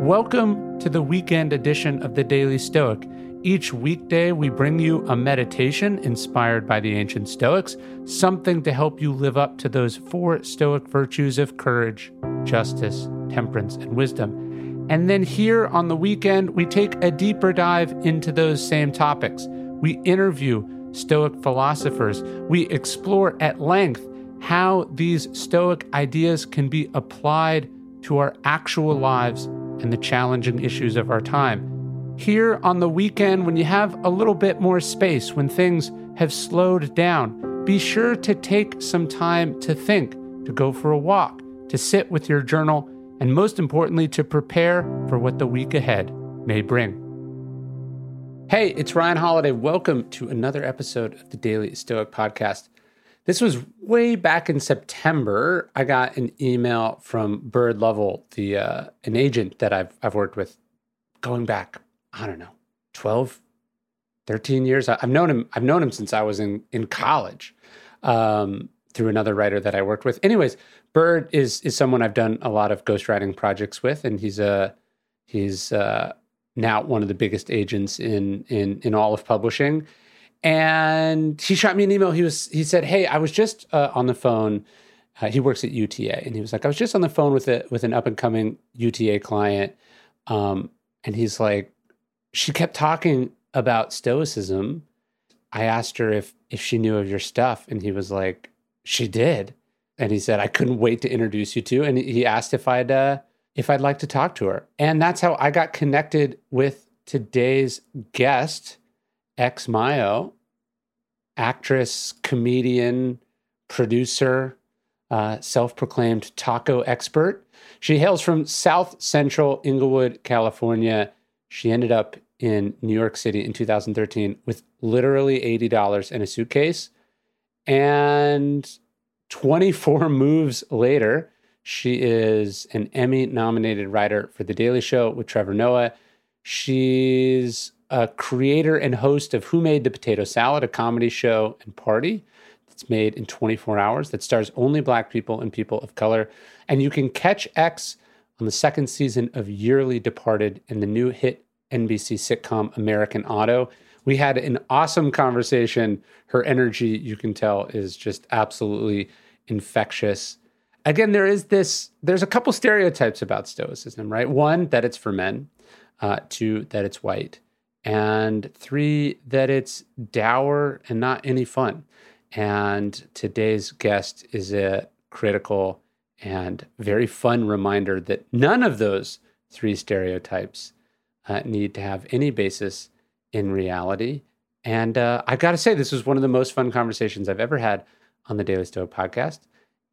Welcome to the weekend edition of the Daily Stoic. Each weekday, we bring you a meditation inspired by the ancient Stoics, something to help you live up to those four Stoic virtues of courage, justice, temperance, and wisdom. And then here on the weekend, we take a deeper dive into those same topics. We interview Stoic philosophers. We explore at length how these Stoic ideas can be applied to our actual lives and the challenging issues of our time. Here on the weekend, when you have a little bit more space, when things have slowed down, be sure to take some time to think, to go for a walk, to sit with your journal, and most importantly, to prepare for what the week ahead may bring. Hey, it's Ryan Holiday. Welcome to another episode of the Daily Stoic Podcast. This was way back in September. I got an email from Byrd Leavell, the uh, an agent that I've I've worked with, going back I don't know 12, 13 years. I've known him. I've known him since I was in in college. Um, through another writer that I worked with. Anyways, Byrd is is someone I've done a lot of ghostwriting projects with, and he's a he's uh, now one of the biggest agents in in in all of publishing and he shot me an email. He was he said, "Hey, I was just uh, on the phone. Uh, he works at UTA, and he was like, I was just on the phone with a with an up and coming UTA client, um, and he's like, she kept talking about stoicism. I asked her if if she knew of your stuff, and he was like, she did, and he said, I couldn't wait to introduce you to, and he asked if I'd uh, if I'd like to talk to her, and that's how I got connected with today's guest." X Mayo, actress, comedian, producer, uh, self proclaimed taco expert. She hails from South Central Inglewood, California. She ended up in New York City in 2013 with literally $80 in a suitcase. And 24 moves later, she is an Emmy nominated writer for The Daily Show with Trevor Noah. She's a creator and host of Who Made the Potato Salad, a comedy show and party that's made in 24 hours that stars only Black people and people of color. And you can catch X on the second season of Yearly Departed and the new hit NBC sitcom American Auto. We had an awesome conversation. Her energy, you can tell, is just absolutely infectious. Again, there is this, there's a couple stereotypes about Stoicism, right? One, that it's for men, uh, two, that it's white and three, that it's dour and not any fun. And today's guest is a critical and very fun reminder that none of those three stereotypes uh, need to have any basis in reality. And uh, I got to say, this was one of the most fun conversations I've ever had on the Daily Stoic podcast.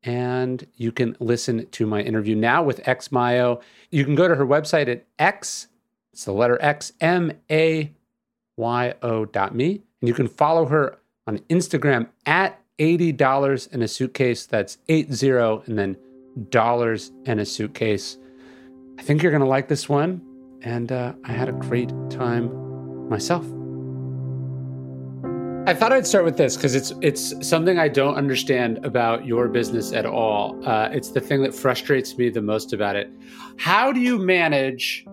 And you can listen to my interview now with X Mayo. You can go to her website at X it's the letter X, M A Y O dot me. And you can follow her on Instagram at $80 in a suitcase. That's 80 and then dollars in a suitcase. I think you're going to like this one. And uh, I had a great time myself. I thought I'd start with this because it's it's something I don't understand about your business at all. Uh, it's the thing that frustrates me the most about it. How do you manage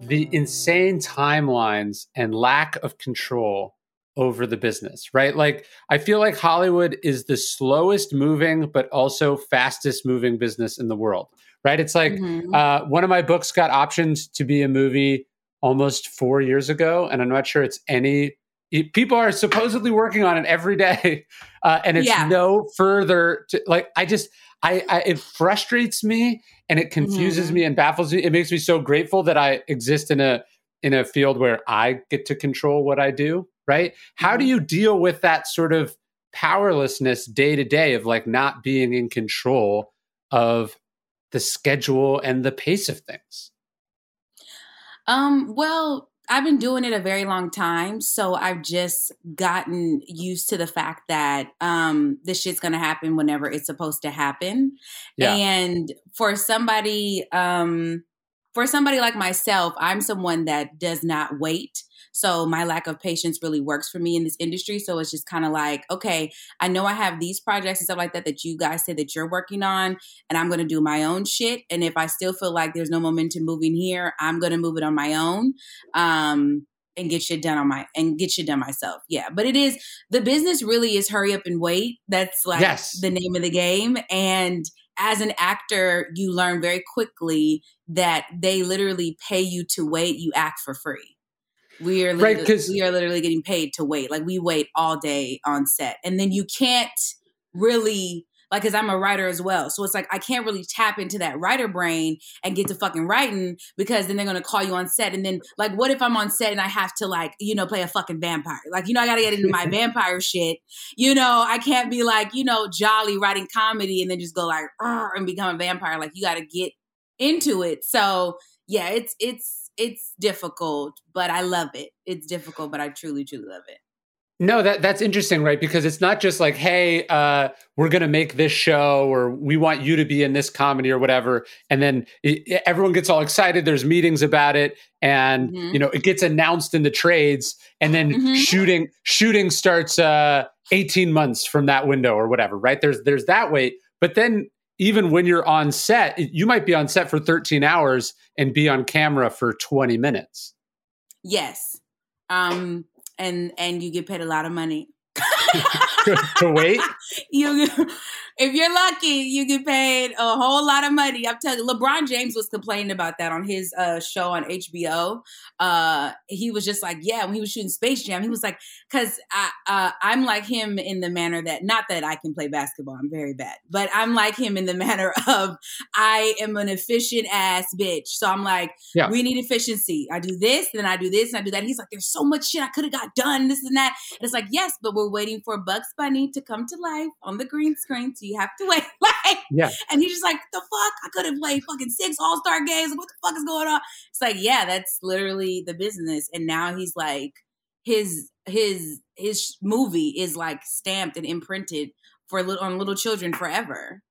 the insane timelines and lack of control over the business, right? Like, I feel like Hollywood is the slowest moving, but also fastest moving business in the world, right? It's like mm-hmm. uh, one of my books got optioned to be a movie almost four years ago, and I'm not sure it's any. People are supposedly working on it every day, uh, and it's yeah. no further to like. I just, I, I it frustrates me and it confuses mm-hmm. me and baffles me. It makes me so grateful that I exist in a in a field where I get to control what I do, right? How do mm-hmm. you deal with that sort of powerlessness day to day of like not being in control of the schedule and the pace of things? Um, well, I've been doing it a very long time, so I've just gotten used to the fact that um, this shit's gonna happen whenever it's supposed to happen. Yeah. And for somebody um, for somebody like myself, I'm someone that does not wait. So my lack of patience really works for me in this industry. So it's just kind of like, okay, I know I have these projects and stuff like that that you guys say that you're working on, and I'm going to do my own shit. And if I still feel like there's no momentum moving here, I'm going to move it on my own. Um, and get shit done on my and get shit done myself. Yeah. But it is the business really is hurry up and wait. That's like yes. the name of the game. And as an actor, you learn very quickly that they literally pay you to wait, you act for free. We are right, we are literally getting paid to wait. Like we wait all day on set, and then you can't really like because I'm a writer as well. So it's like I can't really tap into that writer brain and get to fucking writing because then they're gonna call you on set. And then like what if I'm on set and I have to like, you know, play a fucking vampire? Like, you know, I gotta get into my vampire shit. You know, I can't be like, you know, jolly writing comedy and then just go like and become a vampire. Like you gotta get into it. So yeah, it's it's it's difficult, but I love it. It's difficult, but I truly, truly love it. No, that that's interesting, right? Because it's not just like, hey, uh, we're going to make this show, or we want you to be in this comedy, or whatever, and then it, everyone gets all excited. There's meetings about it, and mm-hmm. you know it gets announced in the trades, and then mm-hmm. shooting shooting starts uh, 18 months from that window, or whatever, right? There's there's that wait, but then even when you're on set, you might be on set for 13 hours and be on camera for 20 minutes. Yes. Um and and you get paid a lot of money. to wait? you if you're lucky, you get paid a whole lot of money. I'm telling you, LeBron James was complaining about that on his uh, show on HBO. Uh, he was just like, yeah, when he was shooting Space Jam, he was like, because I, uh, I'm like him in the manner that, not that I can play basketball, I'm very bad, but I'm like him in the manner of I am an efficient ass bitch. So I'm like, yeah. we need efficiency. I do this, then I do this, and I do that. He's like, there's so much shit I could have got done, this and that. And it's like, yes, but we're waiting for Bugs Bunny to come to life on the green screen you have to wait. like, yeah. And he's just like, the fuck? I could have played fucking six All Star games. What the fuck is going on? It's like, yeah, that's literally the business. And now he's like, his his his movie is like stamped and imprinted for little on little children forever.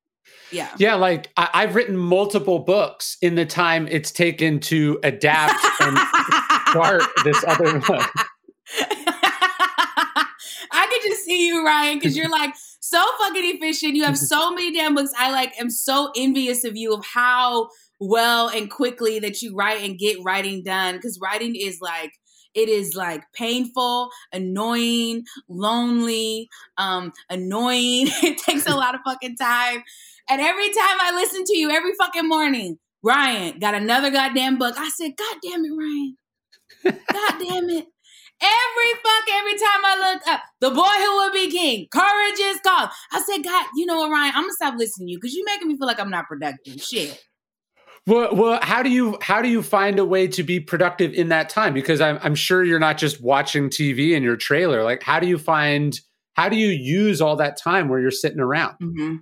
Yeah. Yeah, like I, have written multiple books in the time it's taken to adapt and start this other one. I could just see you, Ryan, because you're like so fucking efficient. You have so many damn books. I like am so envious of you of how well and quickly that you write and get writing done. Because writing is like it is like painful, annoying, lonely, um, annoying. it takes a lot of fucking time. And every time I listen to you, every fucking morning, Ryan got another goddamn book. I said, God damn it, Ryan. God damn it. Every fuck, every time I look up, the boy who will be king, courage is called. I said, God, you know what, Ryan? I'm gonna stop listening to you because you're making me feel like I'm not productive. Shit. Well, well, how do you how do you find a way to be productive in that time? Because I'm I'm sure you're not just watching TV in your trailer. Like, how do you find how do you use all that time where you're sitting around? Mm-hmm.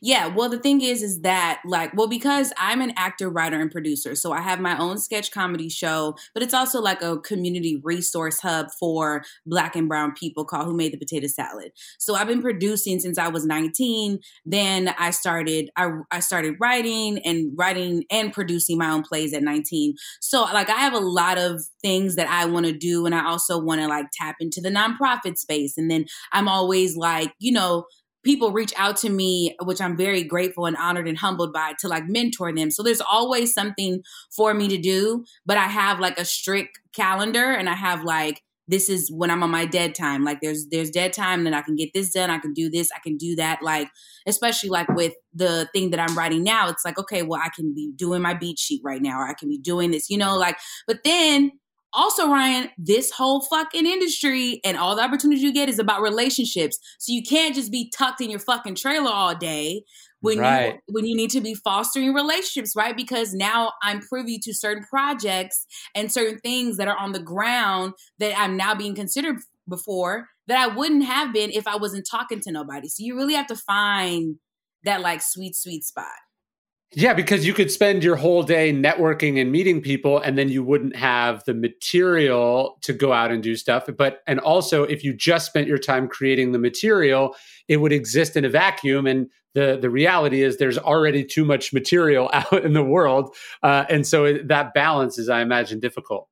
Yeah, well, the thing is, is that like, well, because I'm an actor, writer, and producer, so I have my own sketch comedy show, but it's also like a community resource hub for Black and Brown people called Who Made the Potato Salad. So I've been producing since I was 19. Then I started, I, I started writing and writing and producing my own plays at 19. So like, I have a lot of things that I want to do, and I also want to like tap into the nonprofit space. And then I'm always like, you know people reach out to me, which I'm very grateful and honored and humbled by to like mentor them. So there's always something for me to do, but I have like a strict calendar and I have like, this is when I'm on my dead time. Like there's there's dead time, then I can get this done. I can do this. I can do that. Like especially like with the thing that I'm writing now, it's like okay, well I can be doing my beat sheet right now, or I can be doing this, you know. Like, but then also, Ryan, this whole fucking industry and all the opportunities you get is about relationships. So you can't just be tucked in your fucking trailer all day when right. you when you need to be fostering relationships, right? Because now I'm privy to certain projects and certain things that are on the ground that I'm now being considered before that I wouldn't have been if I wasn't talking to nobody. So you really have to find that like sweet, sweet spot. Yeah, because you could spend your whole day networking and meeting people, and then you wouldn't have the material to go out and do stuff. But, and also, if you just spent your time creating the material, it would exist in a vacuum. And the, the reality is there's already too much material out in the world. Uh, and so it, that balance is, I imagine, difficult.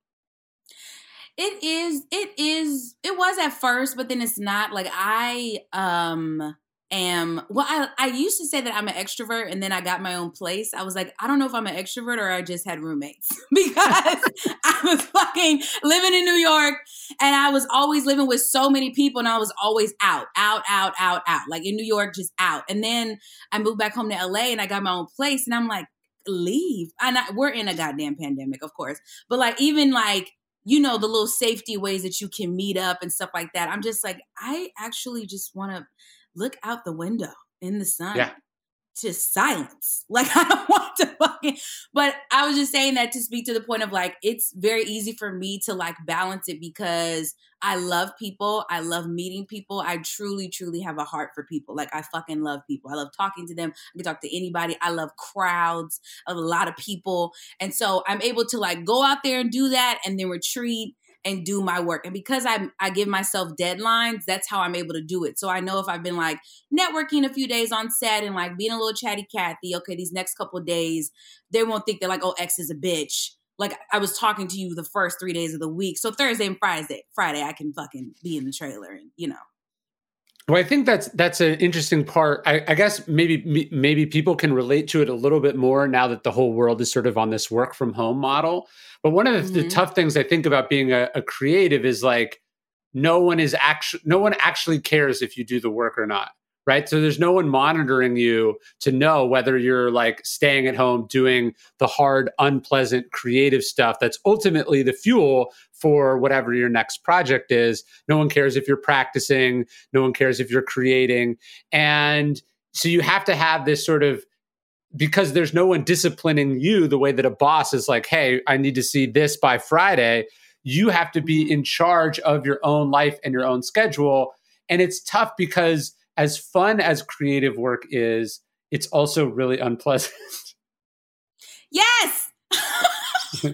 It is, it is, it was at first, but then it's not. Like, I, um, am well I, I used to say that i'm an extrovert and then i got my own place. I was like i don't know if i'm an extrovert or i just had roommates because i was fucking living in new york and i was always living with so many people and i was always out out out out out like in new york just out. And then i moved back home to la and i got my own place and i'm like leave. And I, we're in a goddamn pandemic of course but like even like you know the little safety ways that you can meet up and stuff like that. I'm just like i actually just want to look out the window in the sun. Yeah. To silence. Like, I don't want to fucking, but I was just saying that to speak to the point of like, it's very easy for me to like balance it because I love people. I love meeting people. I truly, truly have a heart for people. Like, I fucking love people. I love talking to them. I can talk to anybody. I love crowds of a lot of people. And so I'm able to like go out there and do that and then retreat and do my work. And because I I give myself deadlines, that's how I'm able to do it. So I know if I've been like networking a few days on set and like being a little chatty Cathy, okay, these next couple days, they won't think they're like, oh, X is a bitch. Like I was talking to you the first three days of the week. So Thursday and Friday, Friday, I can fucking be in the trailer and you know. Well, I think that's that's an interesting part. I, I, guess maybe maybe people can relate to it a little bit more now that the whole world is sort of on this work from home model. But one of the, mm-hmm. the tough things I think about being a, a creative is like no one is actually no one actually cares if you do the work or not right? So there's no one monitoring you to know whether you're like staying at home doing the hard, unpleasant, creative stuff that's ultimately the fuel for whatever your next project is. No one cares if you're practicing, no one cares if you're creating. And so you have to have this sort of because there's no one disciplining you the way that a boss is like, hey, I need to see this by Friday. You have to be mm-hmm. in charge of your own life and your own schedule. And it's tough because as fun as creative work is, it's also really unpleasant. Yes. well,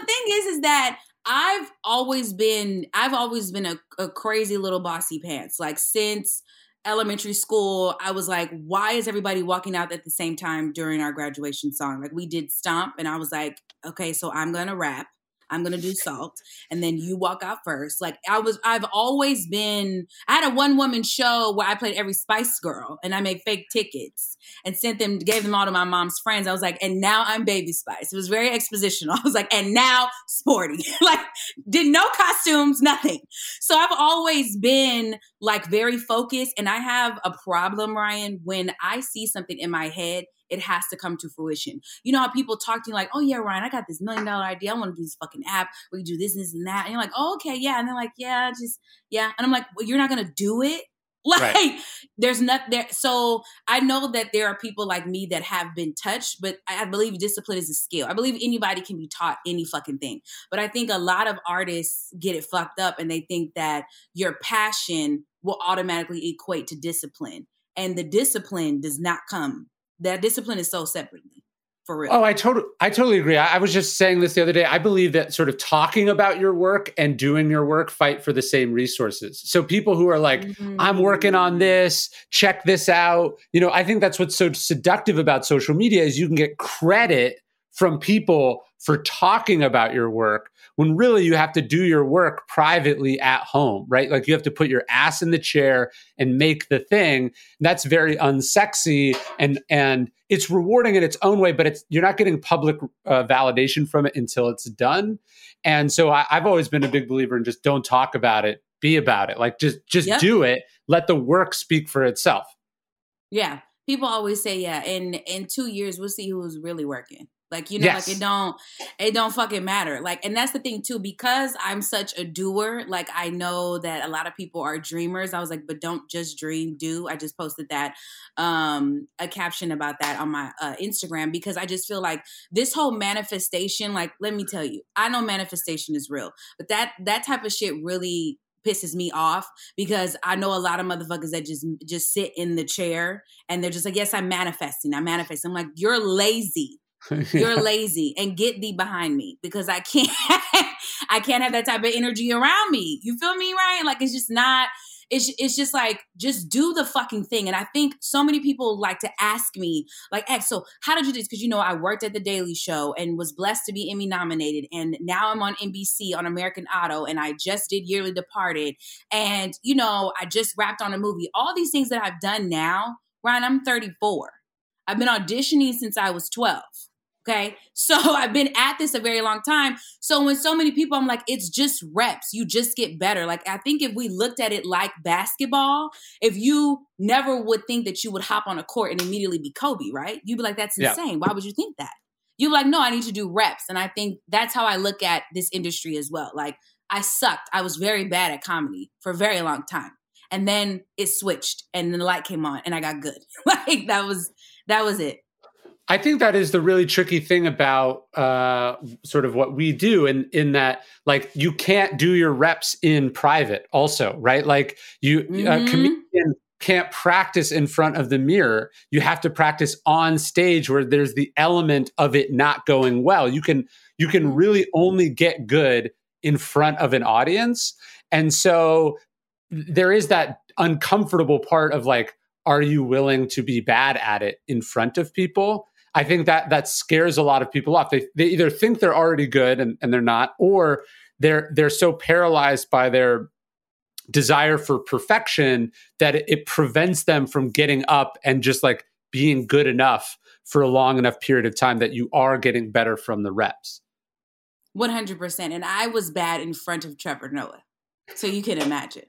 the thing is, is that I've always been, I've always been a, a crazy little bossy pants. Like since elementary school, I was like, why is everybody walking out at the same time during our graduation song? Like we did stomp, and I was like, okay, so I'm gonna rap. I'm gonna do salt, and then you walk out first. Like I was, I've always been. I had a one woman show where I played every Spice Girl, and I made fake tickets and sent them, gave them all to my mom's friends. I was like, and now I'm Baby Spice. It was very expositional. I was like, and now sporty. like did no costumes, nothing. So I've always been like very focused, and I have a problem, Ryan, when I see something in my head it has to come to fruition. You know how people talk to you like, oh yeah, Ryan, I got this million dollar idea. I want to do this fucking app We you do this, this, and that. And you're like, oh, okay, yeah. And they're like, yeah, just yeah. And I'm like, well, you're not gonna do it. Like right. there's not there. So I know that there are people like me that have been touched, but I believe discipline is a skill. I believe anybody can be taught any fucking thing. But I think a lot of artists get it fucked up and they think that your passion will automatically equate to discipline. And the discipline does not come that discipline is so separately for real. Oh, I totally, I totally agree. I, I, was just saying this the other day. I believe that sort of talking about your work and doing your work fight for the same resources. So people who are like, mm-hmm. I'm working on this, check this out. You know, I think that's what's so seductive about social media is you can get credit from people for talking about your work when really you have to do your work privately at home, right? Like you have to put your ass in the chair and make the thing. That's very unsexy and and it's rewarding in its own way, but it's you're not getting public uh, validation from it until it's done. And so I, have always been a big believer in just don't talk about it, be about it. Like just just yep. do it. Let the work speak for itself. Yeah, people always say, yeah, in in two years we'll see who's really working. Like, you know, yes. like it don't it don't fucking matter. Like, and that's the thing too, because I'm such a doer, like I know that a lot of people are dreamers. I was like, but don't just dream, do. I just posted that um a caption about that on my uh, Instagram because I just feel like this whole manifestation, like, let me tell you, I know manifestation is real, but that that type of shit really pisses me off because I know a lot of motherfuckers that just just sit in the chair and they're just like, yes, I'm manifesting. I'm manifesting. I'm like, you're lazy. You're lazy and get thee behind me because I can't I can't have that type of energy around me. You feel me, Ryan? Like it's just not it's it's just like just do the fucking thing. And I think so many people like to ask me like, "X, so how did you do this?" Because you know I worked at the Daily Show and was blessed to be Emmy nominated, and now I'm on NBC on American Auto, and I just did Yearly Departed, and you know I just wrapped on a movie. All these things that I've done now, Ryan, I'm 34. I've been auditioning since I was 12. Okay. So I've been at this a very long time. So when so many people, I'm like, it's just reps. You just get better. Like, I think if we looked at it like basketball, if you never would think that you would hop on a court and immediately be Kobe, right? You'd be like, that's insane. Yeah. Why would you think that? You'd be like, no, I need to do reps. And I think that's how I look at this industry as well. Like, I sucked. I was very bad at comedy for a very long time. And then it switched and then the light came on and I got good. like, that was, that was it. I think that is the really tricky thing about uh, sort of what we do, in in that like you can't do your reps in private, also, right? Like you, mm-hmm. a comedian can't practice in front of the mirror. You have to practice on stage, where there's the element of it not going well. You can you can really only get good in front of an audience, and so there is that uncomfortable part of like are you willing to be bad at it in front of people I think that that scares a lot of people off. They they either think they're already good and, and they're not, or they're they're so paralyzed by their desire for perfection that it, it prevents them from getting up and just like being good enough for a long enough period of time that you are getting better from the reps. 100%. And I was bad in front of Trevor Noah. So you can imagine.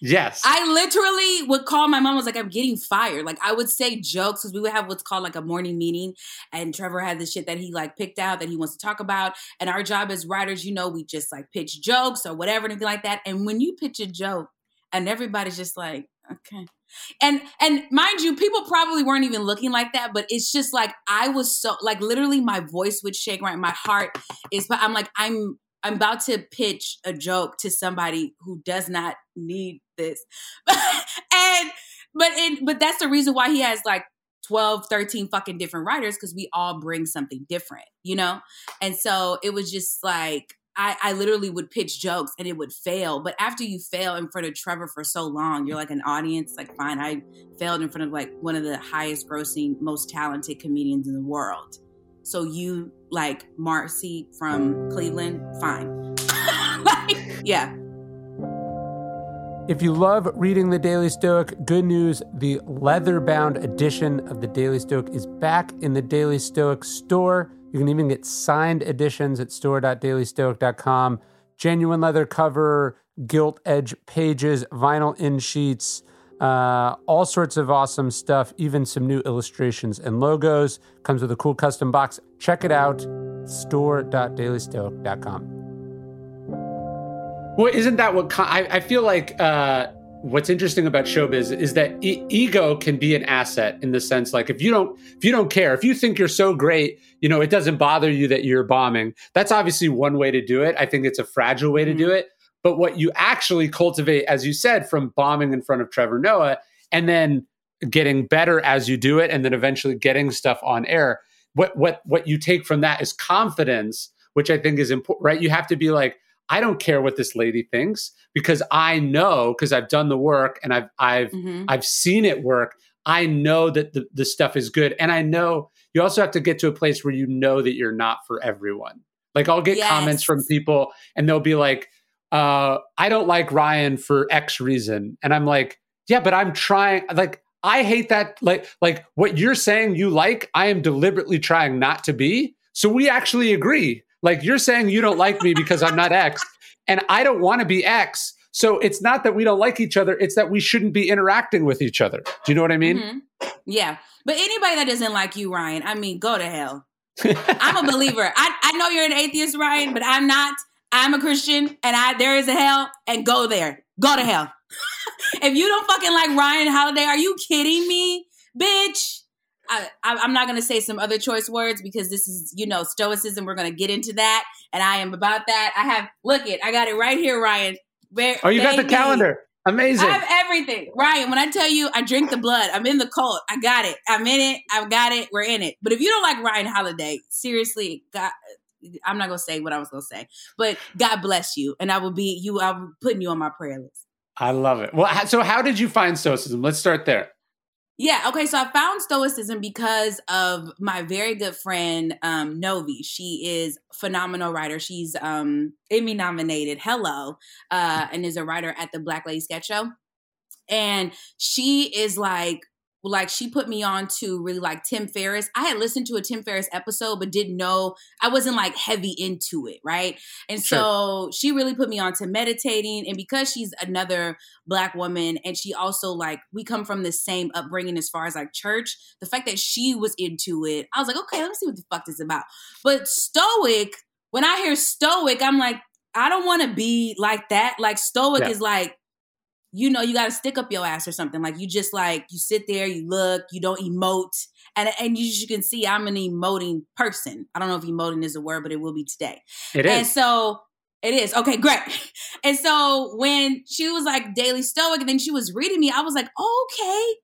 Yes. I literally would call my mom, was like, I'm getting fired. Like, I would say jokes because we would have what's called like a morning meeting. And Trevor had this shit that he like picked out that he wants to talk about. And our job as writers, you know, we just like pitch jokes or whatever, anything like that. And when you pitch a joke and everybody's just like, okay. And and mind you, people probably weren't even looking like that, but it's just like I was so like literally my voice would shake, right? My heart is but I'm like, I'm I'm about to pitch a joke to somebody who does not need this. and but it but that's the reason why he has like 12, 13 fucking different writers because we all bring something different, you know? And so it was just like I, I literally would pitch jokes and it would fail. But after you fail in front of Trevor for so long, you're like an audience, like fine, I failed in front of like one of the highest grossing, most talented comedians in the world. So you like Marcy from Cleveland, fine. like, yeah. If you love reading the Daily Stoic, good news the leather bound edition of the Daily Stoic is back in the Daily Stoic store. You can even get signed editions at store.dailystoic.com. Genuine leather cover, gilt edge pages, vinyl in sheets uh, all sorts of awesome stuff, even some new illustrations and logos. Comes with a cool custom box. Check it out, store.dailystoic.com. Well, isn't that what con- I, I, feel like? Uh, what's interesting about showbiz is that e- ego can be an asset in the sense like if you don't if you don't care if you think you're so great you know it doesn't bother you that you're bombing that's obviously one way to do it i think it's a fragile way mm-hmm. to do it but what you actually cultivate, as you said, from bombing in front of Trevor Noah and then getting better as you do it and then eventually getting stuff on air, what what what you take from that is confidence, which I think is important, right? You have to be like, I don't care what this lady thinks because I know because I've done the work and I've I've mm-hmm. I've seen it work. I know that the, the stuff is good. And I know you also have to get to a place where you know that you're not for everyone. Like I'll get yes. comments from people and they'll be like, uh, I don't like Ryan for X reason. And I'm like, yeah, but I'm trying like I hate that like like what you're saying you like, I am deliberately trying not to be. So we actually agree. Like you're saying you don't like me because I'm not X and I don't want to be X. So it's not that we don't like each other, it's that we shouldn't be interacting with each other. Do you know what I mean? Mm-hmm. Yeah. But anybody that doesn't like you, Ryan, I mean, go to hell. I'm a believer. I, I know you're an atheist, Ryan, but I'm not. I'm a Christian and I there is a hell and go there. Go to hell. if you don't fucking like Ryan Holiday, are you kidding me, bitch? I, am not going to say some other choice words because this is, you know, stoicism. We're going to get into that. And I am about that. I have, look it, I got it right here, Ryan. Very, oh, you got the calendar. Amazing. I have everything. Ryan, when I tell you I drink the blood, I'm in the cult. I got it. I'm in it. I've got it. We're in it. But if you don't like Ryan Holiday, seriously, God, I'm not gonna say what I was gonna say, but God bless you, and I will be you. I'm putting you on my prayer list. I love it. Well, so how did you find Stoicism? Let's start there. Yeah, okay. So I found Stoicism because of my very good friend um Novi. She is phenomenal writer. She's um Emmy nominated. Hello, uh, and is a writer at the Black Lady Sketch Show. And she is like like she put me on to really like Tim Ferriss. I had listened to a Tim Ferriss episode, but didn't know I wasn't like heavy into it, right? And sure. so she really put me on to meditating. And because she's another black woman, and she also like we come from the same upbringing as far as like church, the fact that she was into it, I was like, okay, let me see what the fuck this is about. But stoic, when I hear stoic, I'm like, I don't want to be like that. Like stoic yeah. is like you know, you got to stick up your ass or something. Like you just like you sit there, you look, you don't emote, and and you, you can see I'm an emoting person. I don't know if emoting is a word, but it will be today. It is. And so it is okay, great. And so when she was like daily stoic, and then she was reading me, I was like, okay,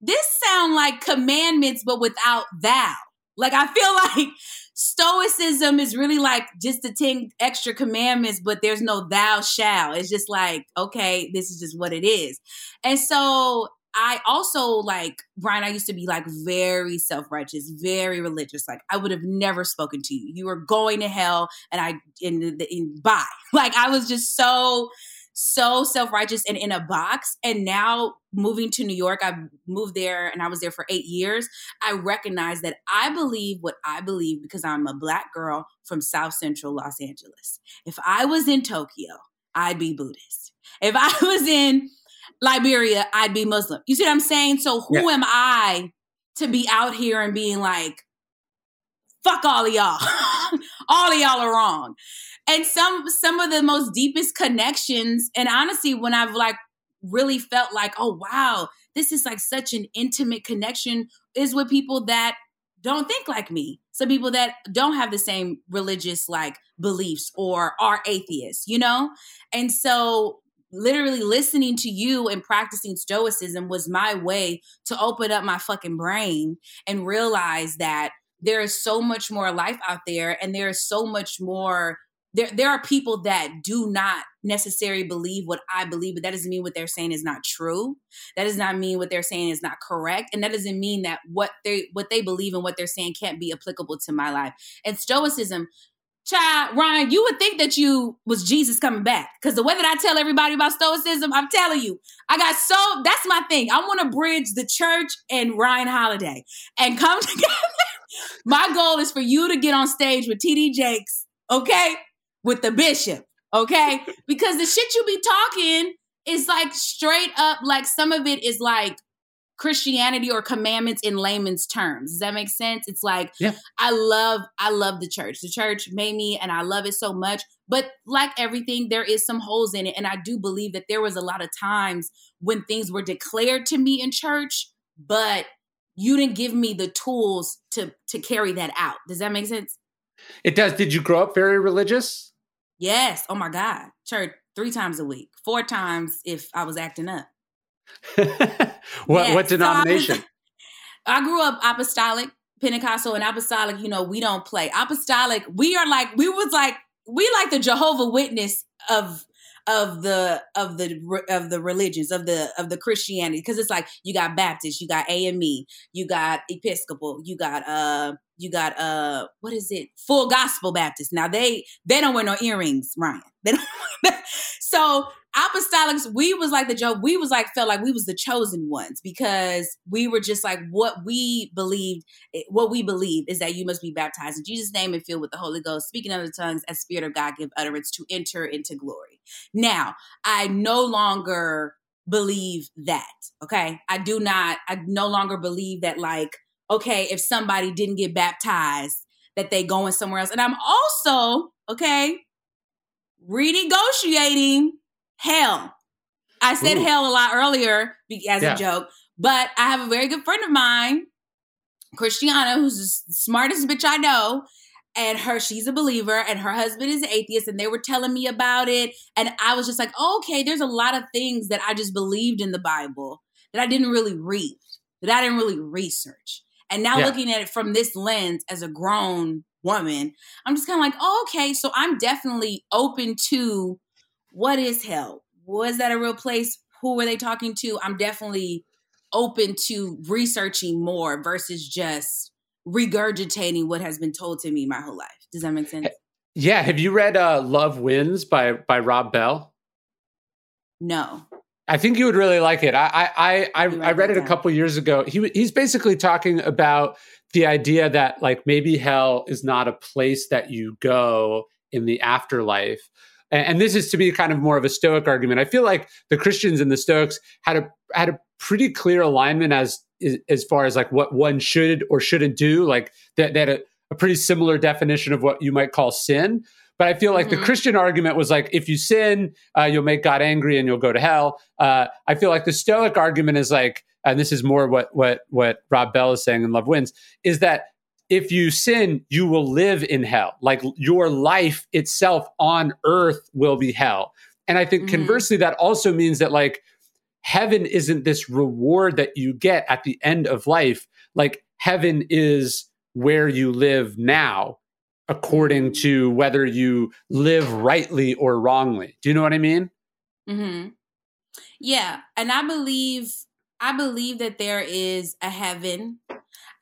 this sound like commandments, but without thou. Like I feel like stoicism is really like just the 10 extra commandments, but there's no thou shall. It's just like, okay, this is just what it is. And so I also like Ryan. I used to be like very self righteous, very religious. Like I would have never spoken to you. You were going to hell, and I in the in bye. Like I was just so so self righteous and in a box. And now moving to New York, I moved there and I was there for eight years. I recognize that I believe what I believe because I'm a black girl from South Central Los Angeles. If I was in Tokyo, I'd be Buddhist. If I was in Liberia, I'd be Muslim. You see what I'm saying? So who yeah. am I to be out here and being like, fuck all of y'all. all of y'all are wrong and some some of the most deepest connections. And honestly when i've like really felt like oh wow this is like such an intimate connection is with people that don't think like me. Some people that don't have the same religious like beliefs or are atheists you know? And so literally listening to you and practicing stoicism was my way to open up my fucking brain and realize that there is so much more life out there and there is so much more there there are people that do not necessarily believe what I believe, but that doesn't mean what they're saying is not true. That does not mean what they're saying is not correct, and that doesn't mean that what they what they believe and what they're saying can't be applicable to my life. And Stoicism, child Ryan, you would think that you was Jesus coming back because the way that I tell everybody about Stoicism, I'm telling you, I got so that's my thing. I want to bridge the church and Ryan Holiday and come together. my goal is for you to get on stage with TD Jakes, okay? With the bishop, okay? because the shit you be talking is like straight up, like some of it is like Christianity or commandments in layman's terms. Does that make sense? It's like yeah. I love I love the church. The church made me and I love it so much. But like everything, there is some holes in it. And I do believe that there was a lot of times when things were declared to me in church, but you didn't give me the tools to to carry that out. Does that make sense? It does. Did you grow up very religious? Yes. Oh my God. Church three times a week, four times if I was acting up. what yes. what denomination? So I, I grew up apostolic, Pentecostal, and apostolic. You know, we don't play apostolic. We are like we was like we like the Jehovah Witness of of the of the of the religions of the of the Christianity because it's like you got Baptist, you got AME, you got Episcopal, you got uh you got uh what is it? Full gospel baptist. Now they they don't wear no earrings ryan. They don't so apostolics we was like the joke we was like felt like we was the chosen ones because we were just like what we believed eh, what we believe is that you must be baptized in jesus name and filled with the holy ghost speaking other tongues as spirit of god give utterance to enter into glory. Now i no longer believe that okay? I do not i no longer believe that like okay, if somebody didn't get baptized, that they going somewhere else. And I'm also, okay, renegotiating hell. I said Ooh. hell a lot earlier as yeah. a joke, but I have a very good friend of mine, Christiana, who's the smartest bitch I know. and her she's a believer and her husband is an atheist and they were telling me about it and i was just like oh, okay there's a lot of things that i just believed in the bible that i didn't really read that i didn't really research and now yeah. looking at it from this lens as a grown woman i'm just kind of like oh, okay so i'm definitely open to what is hell was that a real place who were they talking to i'm definitely open to researching more versus just regurgitating what has been told to me my whole life. Does that make sense? Yeah. Have you read uh, Love Wins by by Rob Bell? No. I think you would really like it. I I I, I read it a couple years ago. He he's basically talking about the idea that like maybe hell is not a place that you go in the afterlife. And, and this is to be kind of more of a Stoic argument. I feel like the Christians and the Stoics had a had a pretty clear alignment as as far as like what one should or shouldn't do. Like that, that a, a pretty similar definition of what you might call sin. But I feel like mm-hmm. the Christian argument was like, if you sin, uh, you'll make God angry and you'll go to hell. Uh, I feel like the Stoic argument is like, and this is more what what what Rob Bell is saying in Love Wins, is that if you sin, you will live in hell. Like your life itself on earth will be hell. And I think mm-hmm. conversely, that also means that like heaven isn't this reward that you get at the end of life. Like heaven is where you live now, according to whether you live rightly or wrongly. Do you know what I mean? Hmm. Yeah, and I believe I believe that there is a heaven.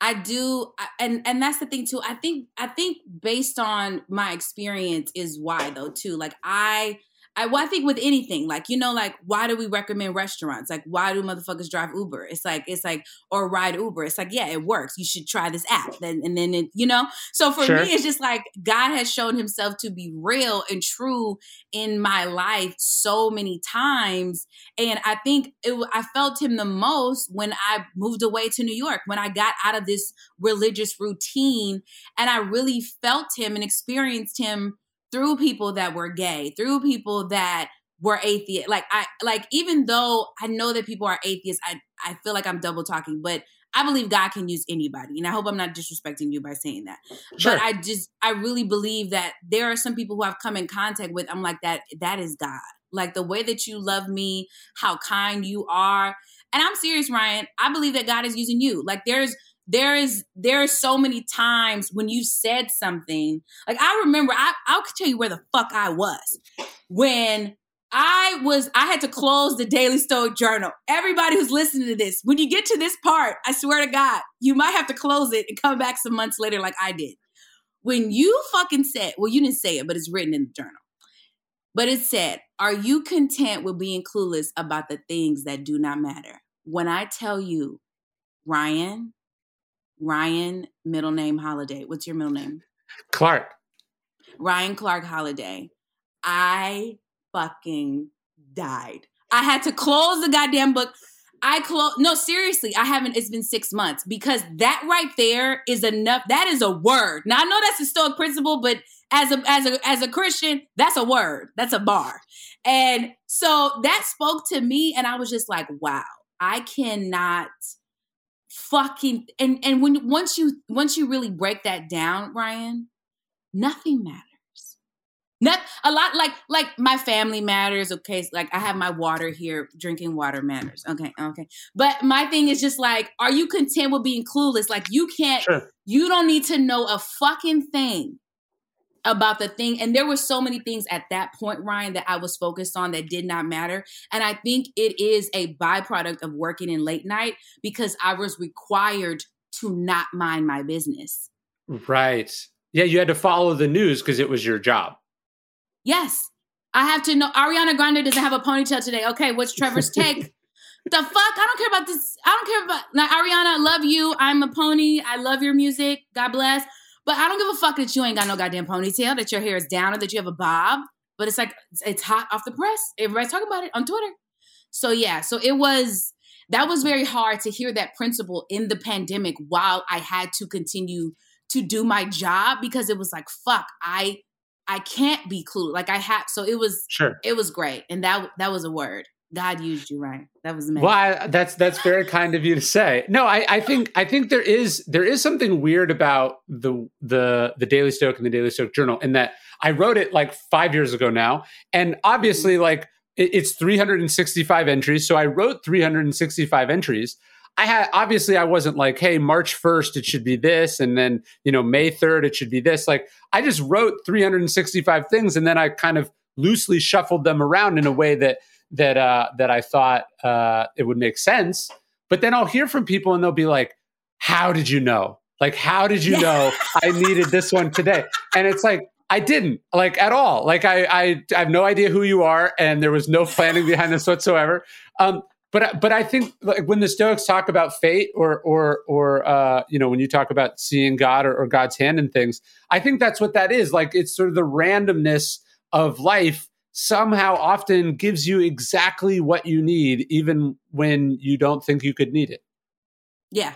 I do, and and that's the thing too. I think I think based on my experience is why though too. Like I I, well, I think with anything, like, you know, like, why do we recommend restaurants? Like, why do motherfuckers drive Uber? It's like, it's like, or ride Uber. It's like, yeah, it works. You should try this app. Then, and then, it, you know, so for sure. me, it's just like God has shown himself to be real and true in my life so many times. And I think it, I felt him the most when I moved away to New York, when I got out of this religious routine and I really felt him and experienced him through people that were gay, through people that were atheist. Like I like even though I know that people are atheists, I I feel like I'm double talking, but I believe God can use anybody. And I hope I'm not disrespecting you by saying that. Sure. But I just I really believe that there are some people who I've come in contact with. I'm like that that is God. Like the way that you love me, how kind you are. And I'm serious, Ryan. I believe that God is using you. Like there's there is there are so many times when you said something like i remember i i'll tell you where the fuck i was. When i was i had to close the daily stoic journal. Everybody who's listening to this when you get to this part i swear to god you might have to close it and come back some months later like i did. When you fucking said well you didn't say it but it's written in the journal. But it said are you content with being clueless about the things that do not matter? When i tell you ryan Ryan, middle name Holiday. What's your middle name? Clark. Ryan Clark Holiday. I fucking died. I had to close the goddamn book. I close. No, seriously, I haven't. It's been six months because that right there is enough. That is a word. Now I know that's a Stoic principle, but as a as a as a Christian, that's a word. That's a bar. And so that spoke to me, and I was just like, wow, I cannot fucking and and when once you once you really break that down, Ryan, nothing matters. Not a lot like like my family matters. Okay, like I have my water here. Drinking water matters. Okay, okay. But my thing is just like, are you content with being clueless? Like you can't. Sure. You don't need to know a fucking thing about the thing. And there were so many things at that point, Ryan, that I was focused on that did not matter. And I think it is a byproduct of working in late night because I was required to not mind my business. Right. Yeah, you had to follow the news because it was your job. Yes. I have to know Ariana Grande doesn't have a ponytail today. Okay, what's Trevor's take? the fuck? I don't care about this. I don't care about now, Ariana, I love you. I'm a pony. I love your music. God bless. But I don't give a fuck that you ain't got no goddamn ponytail, that your hair is down, or that you have a bob. But it's like it's hot off the press. Everybody's talking about it on Twitter. So yeah, so it was that was very hard to hear that principle in the pandemic while I had to continue to do my job because it was like fuck, I I can't be clueless. Like I have so it was sure it was great. And that that was a word. God used you, right? That was amazing. Well, I, that's that's very kind of you to say. No, I, I think I think there is there is something weird about the the the Daily Stoic and the Daily Stoic Journal in that I wrote it like five years ago now, and obviously mm-hmm. like it, it's 365 entries, so I wrote 365 entries. I had obviously I wasn't like, hey, March 1st it should be this, and then you know May 3rd it should be this. Like I just wrote 365 things, and then I kind of loosely shuffled them around in a way that that uh, that I thought uh, it would make sense. But then I'll hear from people and they'll be like, "How did you know? Like, how did you know I needed this one today?" And it's like I didn't like at all. Like I, I, I have no idea who you are, and there was no planning behind this whatsoever. Um, but but I think like when the Stoics talk about fate, or or or uh, you know when you talk about seeing God or, or God's hand in things, I think that's what that is. Like it's sort of the randomness of life somehow often gives you exactly what you need, even when you don't think you could need it. Yeah,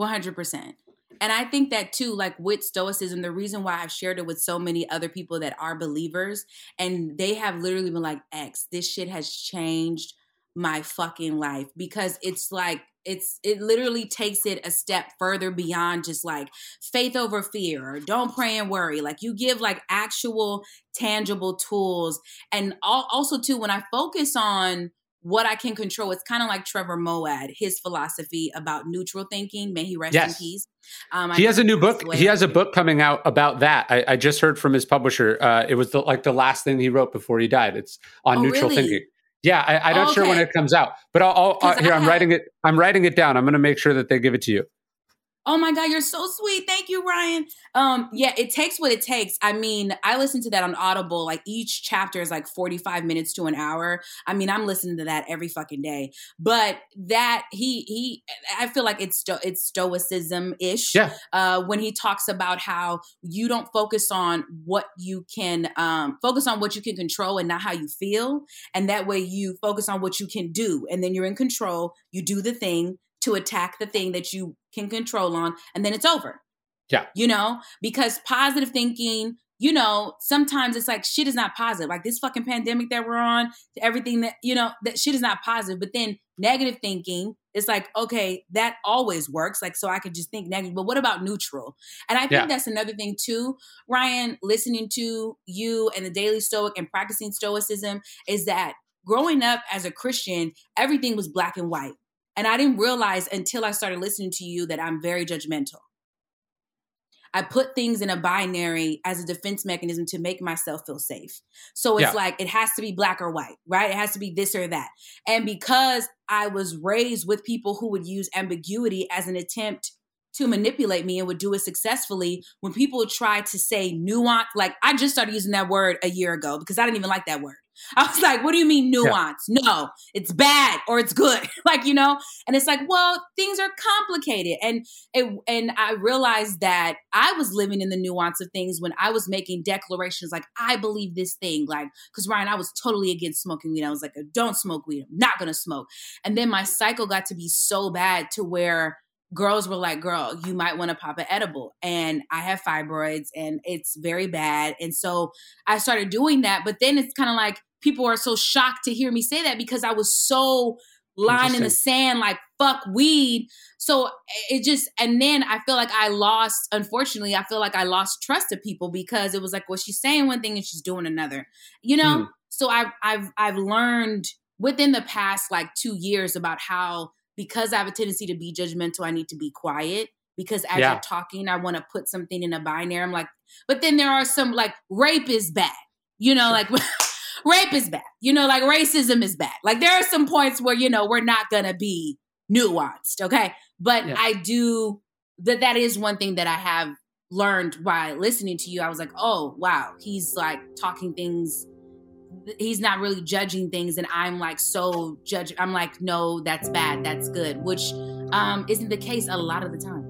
100%. And I think that too, like with Stoicism, the reason why I've shared it with so many other people that are believers, and they have literally been like, X, this shit has changed my fucking life because it's like it's it literally takes it a step further beyond just like faith over fear or don't pray and worry like you give like actual tangible tools and also too when i focus on what I can control. It's kind of like Trevor Moawad his philosophy about neutral thinking. May he rest yes. in peace. Um, he has a new book. He has a book coming out about that. I, I just heard from his publisher. Uh, it was the, like the last thing he wrote before he died. It's on oh, neutral really? thinking. Yeah, I, am not okay. sure when it comes out, but I'll, I'll uh, here. I'm writing it. I'm writing it down. I'm going to make sure that they give it to you. Oh my God, you're so sweet. Thank you, Ryan. Um, yeah, it takes what it takes. I mean, I listen to that on Audible. Like each chapter is like 45 minutes to an hour. I mean, I'm listening to that every fucking day. But that he he I feel like it's sto- it's stoicism ish. Yeah. Uh, when he talks about how you don't focus on what you can um focus on what you can control and not how you feel. And that way you focus on what you can do. And then you're in control. You do the thing to attack the thing that you can control on, and then it's over. Yeah. You know, because positive thinking, you know, sometimes it's like shit is not positive. Like this fucking pandemic that we're on, everything that, you know, that shit is not positive. But then negative thinking, it's like, okay, that always works. Like, so I could just think negative. But what about neutral? And I think yeah. that's another thing too, Ryan, listening to you and the Daily Stoic and practicing Stoicism is that growing up as a Christian, everything was black and white. And I didn't realize until I started listening to you that I'm very judgmental. I put things in a binary as a defense mechanism to make myself feel safe. So it's yeah. like it has to be black or white, right? It has to be this or that. And because I was raised with people who would use ambiguity as an attempt to manipulate me and would do it successfully, when people try to say nuance, like I just started using that word a year ago because I didn't even like that word. I was like, what do you mean nuance? Yeah. No, it's bad or it's good. like, you know, and it's like, well, things are complicated. And it, and I realized that I was living in the nuance of things when I was making declarations like, I believe this thing. Like, because Ryan, I was totally against smoking weed. I was like, uh, don't smoke weed. I'm not going to smoke. And then my cycle got to be so bad to where girls were like, girl, you might want to pop an edible. And I have fibroids and it's very bad. And so I started doing that. But then it's kind of like, people are so shocked to hear me say that because I was so line in the sand, like fuck weed. So it just, and then I feel like I lost, unfortunately, I feel like I lost trust of people because it was like, well, she's saying one thing and she's doing another, you know? Mm. So I've, I've, I've learned within the past like two years about how, because I have a tendency to be judgmental, I need to be quiet because as yeah. you're talking, I want to put something in a binary. I'm like, but then there are some like rape is bad, you know, like rape is bad. You know, like racism is bad. Like there are some points where, you know, we're not going to be nuanced. Okay. But yeah. I do that. That is one thing that I have learned by listening to you. I was like, oh, wow. He's like talking things. He's not really judging things. And I'm like, so judge. I'm like, no, that's bad. That's good, which um, isn't the case a lot of the time.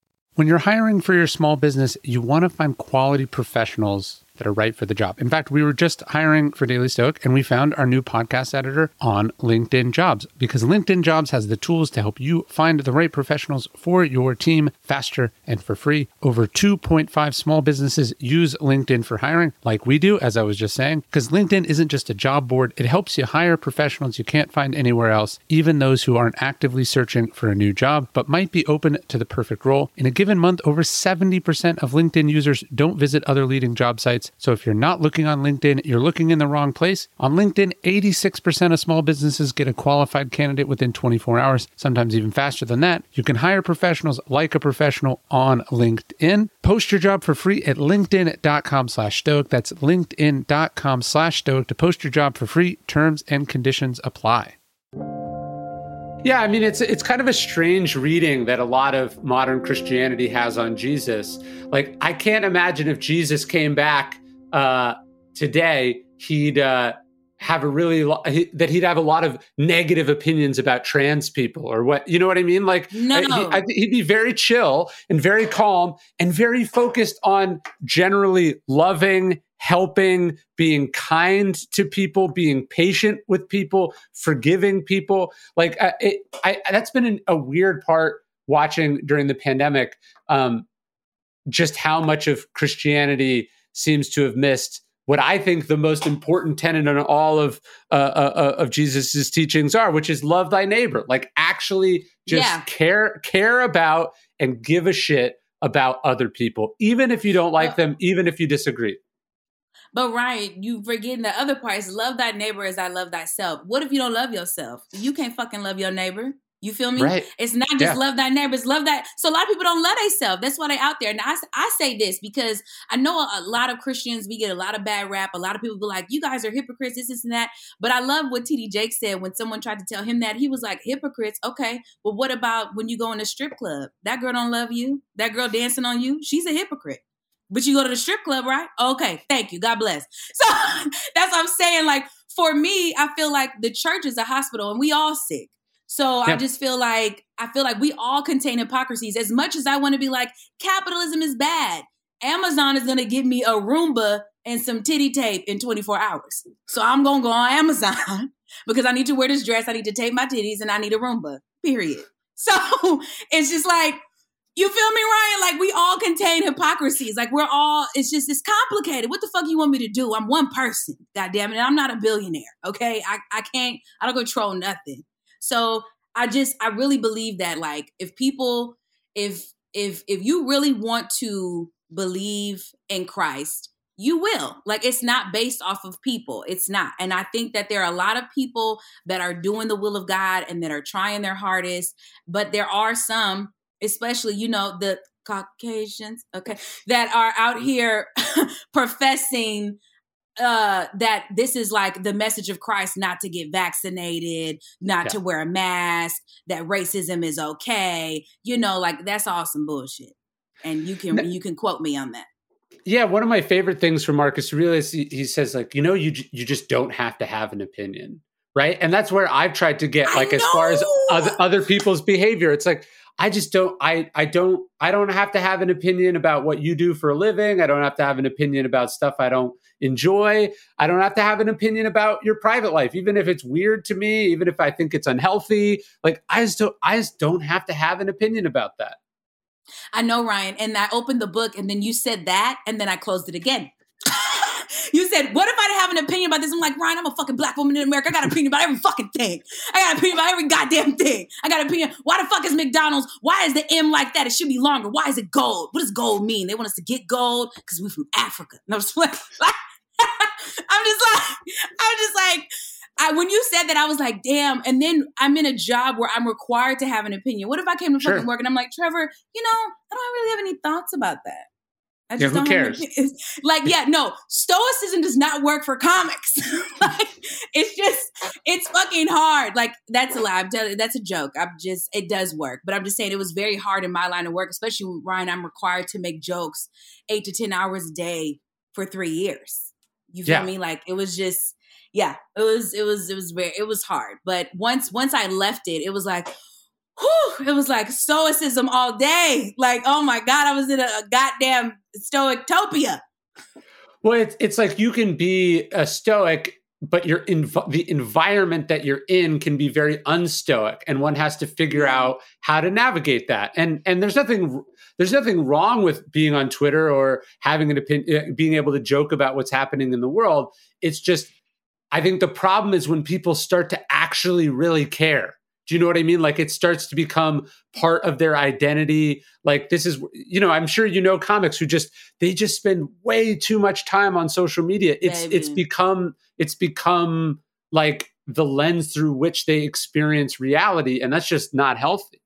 When you're hiring for your small business, you want to find quality professionals that are right for the job. In fact, we were just hiring for Daily Stoic and we found our new podcast editor on LinkedIn Jobs because LinkedIn Jobs has the tools to help you find the right professionals for your team faster and for free. Over 2.5 small businesses use LinkedIn for hiring, like we do, as I was just saying, because LinkedIn isn't just a job board, it helps you hire professionals you can't find anywhere else, even those who aren't actively searching for a new job but might be open to the perfect role. In a given month, over 70% of LinkedIn users don't visit other leading job sites so if you're not looking on LinkedIn, you're looking in the wrong place. On LinkedIn, 86% of small businesses get a qualified candidate within 24 hours, sometimes even faster than that. You can hire professionals like a professional on LinkedIn. Post your job for free at linkedin.com slash stoic. That's linkedin.com slash stoic to post your job for free. Terms and conditions apply. Yeah, I mean it's it's kind of a strange reading that a lot of modern Christianity has on Jesus. Like I can't imagine if Jesus came back uh, today, he'd uh, have a really lo- he, that he'd have a lot of negative opinions about trans people or what you know what I mean. Like no, I, he, would be very chill and very calm and very focused on generally loving, helping, being kind to people, being patient with people, forgiving people. Like uh, it, I, that's been an, a weird part watching during the pandemic. Um, just how much of Christianity seems to have missed what I think the most important tenet in all of uh, uh, uh of Jesus's teachings are, which is love thy neighbor. Like actually just yeah. care care about and give a shit about other people, even if you don't like them, even if you disagree. But Ryan, you forgetting the other part is love thy neighbor as I love thyself. What if you don't love yourself? You can't fucking love your neighbor. You feel me? Right. It's not just yeah. love thy neighbors, love that. So a lot of people don't love themselves. That's why they out there. Now I, I say this because I know a, a, lot of Christians, we get a lot of bad rap. A lot of people be like, you guys are hypocrites, this, this, and that. But I love what TD Jakes said when someone tried to tell him that. He was like, hypocrites, okay. Well, what about when you go in a strip club? That girl don't love you. That girl dancing on you, she's a hypocrite. But you go to the strip club, right? Okay, thank you. God bless. So that's what I'm saying. Like, for me, I feel like the church is a hospital and we all sick. So I just feel like I feel like we all contain hypocrisies. As much as I want to be like capitalism is bad, Amazon is going to give me a Roomba and some titty tape in 24 hours. So I'm going to go on Amazon because I need to wear this dress, I need to tape my titties and I need a Roomba. Period. So it's just like you feel me, Ryan? Like we all contain hypocrisies. Like we're all, it's just, it's complicated. What the fuck you want me to do? I'm one person. God damn it. I'm not a billionaire. Okay. I, I can't, I don't control nothing. So I just I really believe that like if people if if if you really want to believe in Christ, you will. Like it's not based off of people. It's not. And I think that there are a lot of people that are doing the will of God and that are trying their hardest, but there are some especially you know the Caucasians, okay, that are out here professing uh that this is like the message of Christ not to get vaccinated, not yeah. to wear a mask, that racism is okay. You know, like that's all some bullshit. And you can you can quote me on that. Yeah, one of my favorite things from Marcus Aurelius, he, he says like, you know, you you just don't have to have an opinion, right? And that's where I've tried to get like as far as other, other people's behavior. It's like I just don't I I don't I don't have to have an opinion about what you do for a living. I don't have to have an opinion about stuff I don't enjoy. I don't have to have an opinion about your private life even if it's weird to me, even if I think it's unhealthy. Like I just don't I just don't have to have an opinion about that. I know, Ryan. And I opened the book and then you said that and then I closed it again. you said, What if I have an opinion about this? I'm like, Ryan, I'm a fucking black woman in America. I got an opinion about every fucking thing. I got an opinion about every goddamn thing. I got an opinion. Why the fuck is McDonald's? Why is the M like that? It should be longer. Why is it gold? What does gold mean? They want us to get gold because we're from Africa. No, like, I'm just like, I'm just like, I, when you said that, I was like, damn. And then I'm in a job where I'm required to have an opinion. What if I came to sure. fucking work and I'm like, Trevor, you know, I don't really have any thoughts about that. I just yeah, who cares? like, yeah, no, stoicism does not work for comics. like, it's just, it's fucking hard. Like, that's a lie. That's a joke. I'm just, it does work. But I'm just saying it was very hard in my line of work, especially Ryan. I'm required to make jokes eight to 10 hours a day for three years. You feel yeah. me? Like, it was just, yeah, it was, it was, it was very, it was hard. But once, once I left it, it was like, whew, it was like stoicism all day. Like, oh my God, I was in a, a goddamn stoictopia. Well, it's it's like you can be a stoic, but your inv- the environment that you're in can be very unstoic, and one has to figure out how to navigate that. And and there's nothing there's nothing wrong with being on Twitter or having an opinion, uh, being able to joke about what's happening in the world. It's just I think the problem is when people start to actually really care do you know what I mean? Like it starts to become part of their identity. Like this is, you know, I'm sure you know comics who just they just spend way too much time on social media. It's Baby. it's become it's become like the lens through which they experience reality, and that's just not healthy.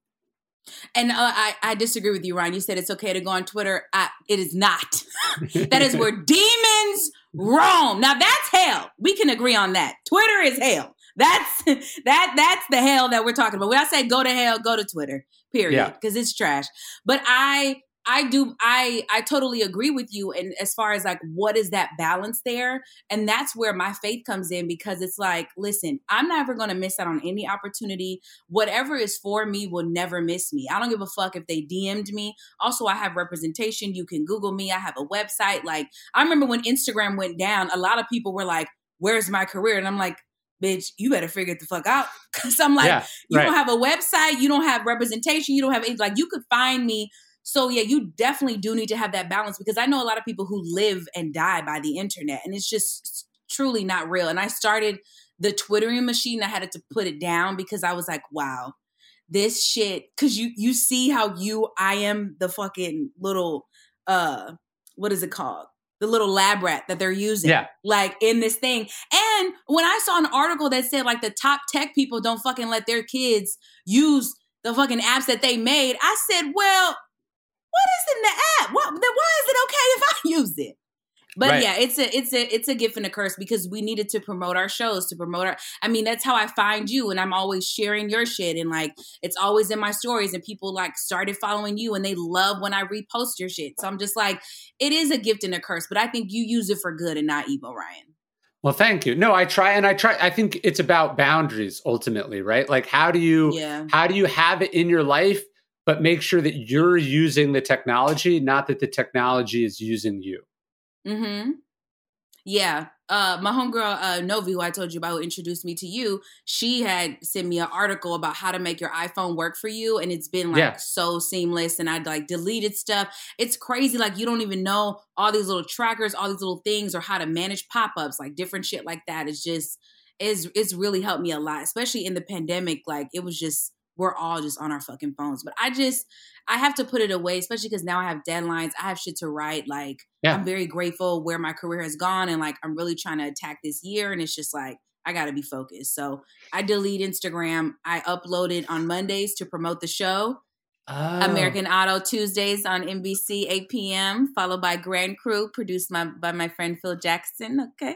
And uh, I, I disagree with you, Ryan. You said it's okay to go on Twitter. I, it is not. that is where demons roam. Now that's hell. We can agree on that. Twitter is hell. That's that that's the hell that we're talking about. When I say go to hell, go to Twitter. Period. Because yeah. it's trash. But I I do I I totally agree with you and as far as like what is that balance there and that's where my faith comes in because it's like listen I'm never going to miss out on any opportunity whatever is for me will never miss me I don't give a fuck if they DM'd me also I have representation you can google me I have a website like I remember when Instagram went down a lot of people were like where's my career and I'm like bitch, you better figure it the fuck out. Cause I'm like, yeah, you right. don't have a website, you don't have representation, you don't have anything. Like you could find me. So yeah, you definitely do need to have that balance because I know a lot of people who live and die by the internet and it's just truly not real. And I started the twittering machine. I had to put it down because I was like, wow, this shit. Cause you you see how you I am the fucking little uh what is it called? The little lab rat that they're using yeah. like in this thing. And when i saw an article that said like the top tech people don't fucking let their kids use the fucking apps that they made i said well what is in the app? What then why is it okay if i use it but right. yeah, it's a it's a it's a gift and a curse because we needed to promote our shows to promote our. I mean, that's how I find you, and I'm always sharing your shit, and like it's always in my stories, and people like started following you, and they love when I repost your shit. So I'm just like, it is a gift and a curse, but I think you use it for good and not evil, Ryan. Well, thank you. No, I try and I try. I think it's about boundaries ultimately, right? Like, how do you yeah. how do you have it in your life, but make sure that you're using the technology, not that the technology is using you. Mm-hmm. Yeah. Uh, my homegirl, uh, Novi, who I told you about, who introduced me to you, she had sent me an article about how to make your iPhone work for you. And it's been like yeah. so seamless. And I'd like deleted stuff. It's crazy. Like you don't even know all these little trackers, all these little things, or how to manage pop ups, like different shit like that. It's just, is it's really helped me a lot, especially in the pandemic. Like it was just, we're all just on our fucking phones. But I just, I have to put it away, especially because now I have deadlines. I have shit to write. Like, yeah. I'm very grateful where my career has gone. And like, I'm really trying to attack this year. And it's just like, I got to be focused. So I delete Instagram. I upload it on Mondays to promote the show. Oh. American Auto Tuesdays on NBC 8 p.m. followed by Grand Crew produced my, by my friend Phil Jackson okay?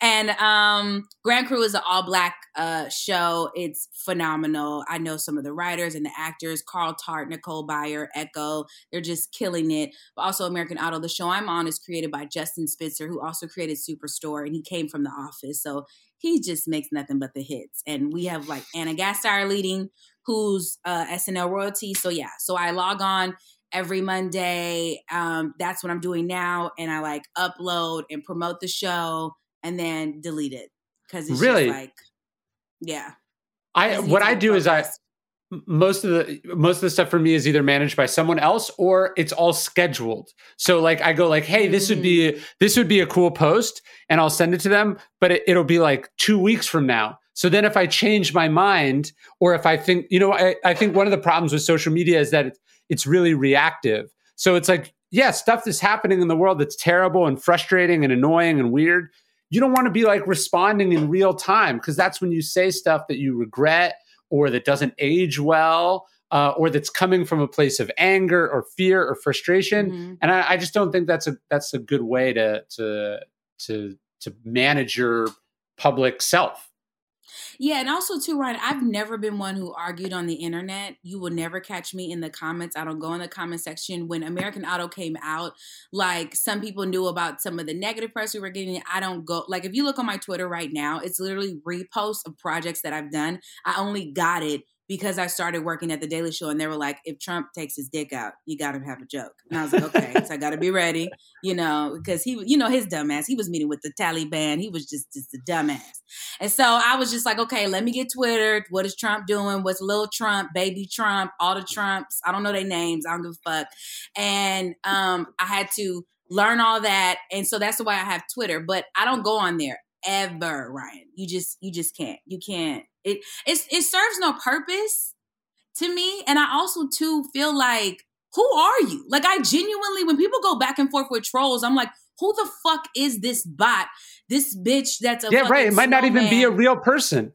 And um, Grand Crew is an all black uh, show. It's phenomenal. I know some of the writers and the actors Carl Tart Nicole Byer Echo they're just killing it. But also American Auto the show I'm on is created by Justin Spitzer who also created Superstore and he came from The Office. So he just makes nothing but the hits. And we have like Anna Gasteyer leading who's uh, SNL royalty. So yeah, so I log on every Monday. Um, that's what I'm doing now, and I like upload and promote the show, and then delete it because it's really like, yeah. I what I do is I most of the most of the stuff for me is either managed by someone else or it's all scheduled. So like I go like, hey, this would be mm. this would be a cool post, and I'll send it to them, but it, it'll be like two weeks from now. So then if I change my mind, or if I think, you know, I, I think one of the problems with social media is that it's, it's really reactive. So it's like, yeah, stuff that's happening in the world that's terrible and frustrating and annoying and weird. You don't want to be like responding in real time because that's when you say stuff that you regret or that doesn't age well uh, or that's coming from a place of anger or fear or frustration. Mm-hmm. And I, I, just don't think that's a that's a good way to to to to manage your public self. Yeah, and also too, Ryan, I've never been one who argued on the internet. You will never catch me in the comments. I don't go in the comment section. When American Idol came out, like some people knew about some of the negative press we were getting. I don't go like if you look on my Twitter right now, it's literally reposts of projects that I've done. I only got it because I started working at the Daily Show and they were like, if Trump takes his dick out, you got to have a joke. And I was like, okay, so I got to be ready, you know, because he, you know, his dumbass, he was meeting with the Taliban. He was just, just a dumbass. And so I was just like, okay, let me get Twitter. What is Trump doing? What's little Trump, baby Trump, all the Trumps? I don't know their names. I don't give a fuck. And um, I had to learn all that. And so that's why I have Twitter, but I don't go on there ever, Ryan. You just, you just can't. You can't it it it serves no purpose to me, and I also too feel like who are you? Like I genuinely, when people go back and forth with trolls, I'm like, who the fuck is this bot? This bitch that's a yeah, right. It might not even be a real person.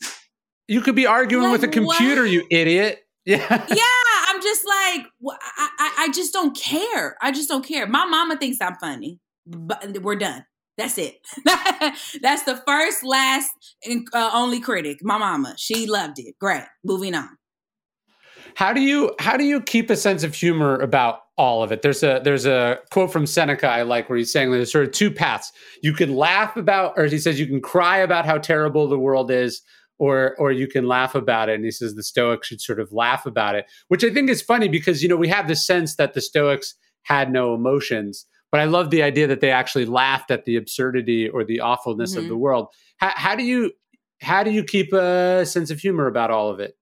You could be arguing like, with a computer, what? you idiot. Yeah. Yeah. I'm just like, I, I, I just don't care. I just don't care. My mama thinks I'm funny, but we're done. That's it. That's the first, last, and uh, only critic. My mama, she loved it. Great. Moving on. How do you how do you keep a sense of humor about all of it? There's a there's a quote from Seneca I like where he's saying there's sort of two paths. You can laugh about, or he says you can cry about how terrible the world is, or or you can laugh about it. And he says the Stoics should sort of laugh about it, which I think is funny because you know we have this sense that the Stoics had no emotions but I love the idea that they actually laughed at the absurdity or the awfulness mm-hmm. of the world. How, how, do you how do you keep a sense of humor about all of it?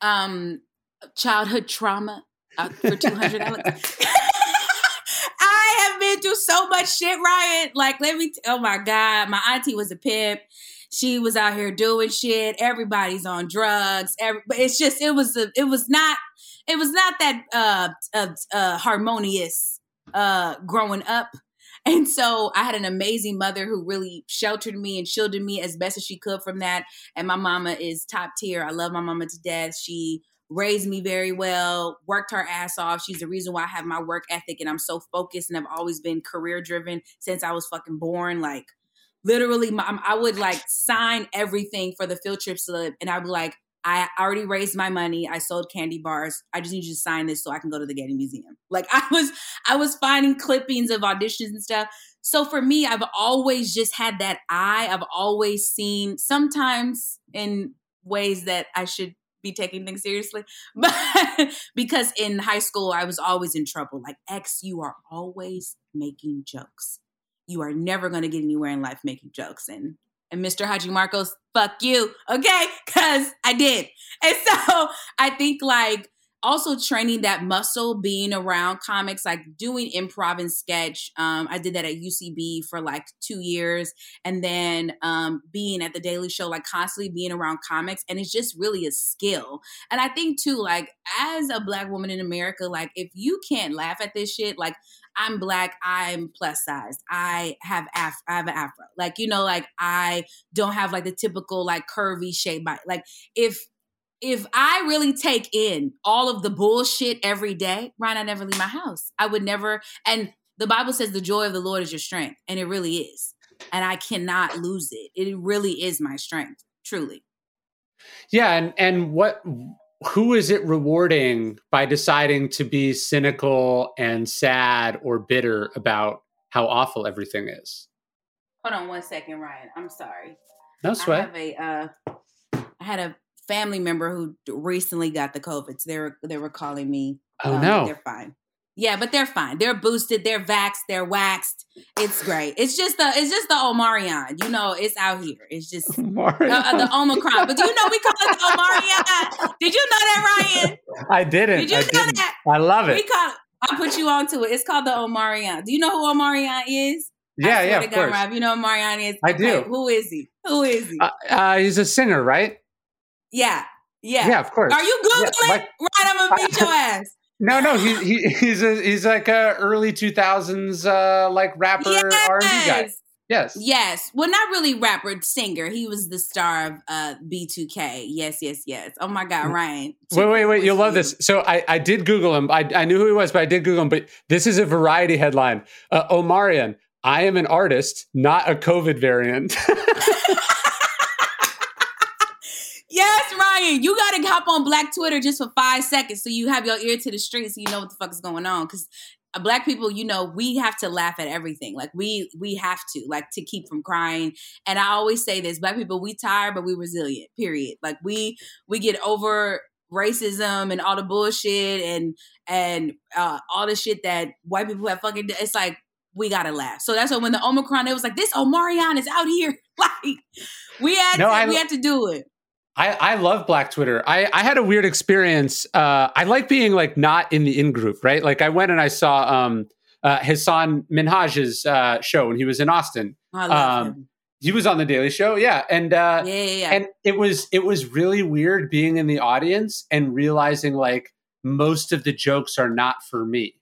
Um, childhood trauma uh, for two hundred dollars. I have been through so much shit, Ryan. Like, let me. T- oh my god, my auntie was a pimp. She was out here doing shit. Everybody's on drugs. Every, but it's just it was a, it was not it was not that uh, uh, uh harmonious uh, growing up. And so I had an amazing mother who really sheltered me and shielded me as best as she could from that. And my mama is top tier. I love my mama to death. She raised me very well, worked her ass off. She's the reason why I have my work ethic and I'm so focused and I've always been career driven since I was fucking born. Like literally, I would like sign everything for the field trip slip and I'd be like, I already raised my money. I sold candy bars. I just need you to sign this so I can go to the Getty Museum. Like I was I was finding clippings of auditions and stuff. So for me, I've always just had that eye. I've always seen sometimes in ways that I should be taking things seriously. But because in high school I was always in trouble. Like X, you are always making jokes. You are never going to get anywhere in life making jokes and and Mr. Hadjimarcos, fuck you, okay? Because I did. And so I think like also training that muscle, being around comics, like doing improv and sketch. Um, I did that at UCB for like two years, and then um, being at the Daily Show, like constantly being around comics, and it's just really a skill. And I think too, like as a black woman in America, like if you can't laugh at this shit, like I'm black, I'm plus size, I have af- I have an afro. Like, you know, like I don't have like the typical like curvy shape. Like if if I really take in all of the bullshit every day, Ryan, I never leave my house. I would never and the Bible says the joy of the Lord is your strength, and it really is. And I cannot lose it. It really is my strength, truly. Yeah, and and what who is it rewarding by deciding to be cynical and sad or bitter about how awful everything is? Hold on one second, Ryan. I'm sorry. No sweat. I, have a, uh, I had a family member who recently got the COVID. So they were they were calling me. Oh um, no, they're fine. Yeah, but they're fine. They're boosted. They're vaxxed. They're waxed. It's great. It's just the it's just the Omarion. You know, it's out here. It's just uh, the Omicron. But do you know we call it the Omarion? Did you know that, Ryan? I didn't. Did you I know didn't. that? I love it. We call. I put you onto it. It's called the Omarion. Do you know who Omarion is? Yeah, yeah, of course. Rob, you know who Omarion is. I do. Who is he? Who is he? Uh, uh, he's a singer, right? Yeah, yeah, yeah. Of course. Are you googling? Yeah, like, right, I'm gonna beat your ass. No, no, he, he he's a he's like a early two thousands uh like rapper yes. R and B guy. Yes. Yes. Well, not really rapper, singer. He was the star of uh B2K. Yes, yes, yes. Oh my God, Ryan. Wait, wait, wait. You'll love this. So I, I did Google him. I, I knew who he was, but I did Google him. But this is a variety headline. Uh, Omarion, I am an artist, not a COVID variant. Yes, Ryan, you gotta hop on Black Twitter just for five seconds so you have your ear to the street so you know what the fuck is going on. Because uh, black people, you know, we have to laugh at everything. Like we we have to like to keep from crying. And I always say this: black people, we tired, but we resilient. Period. Like we we get over racism and all the bullshit and and uh, all the shit that white people have fucking. It's like we gotta laugh. So that's why when the Omicron, it was like this Omarion is out here. like we had no, to, I, we had to do it. I, I love Black Twitter. I, I had a weird experience. Uh, I like being like not in the in group, right? Like I went and I saw um, uh, Hasan Minhaj's uh, show when he was in Austin. Love um. He was on the Daily Show, yeah, and uh, yeah, yeah, yeah, and it was it was really weird being in the audience and realizing like most of the jokes are not for me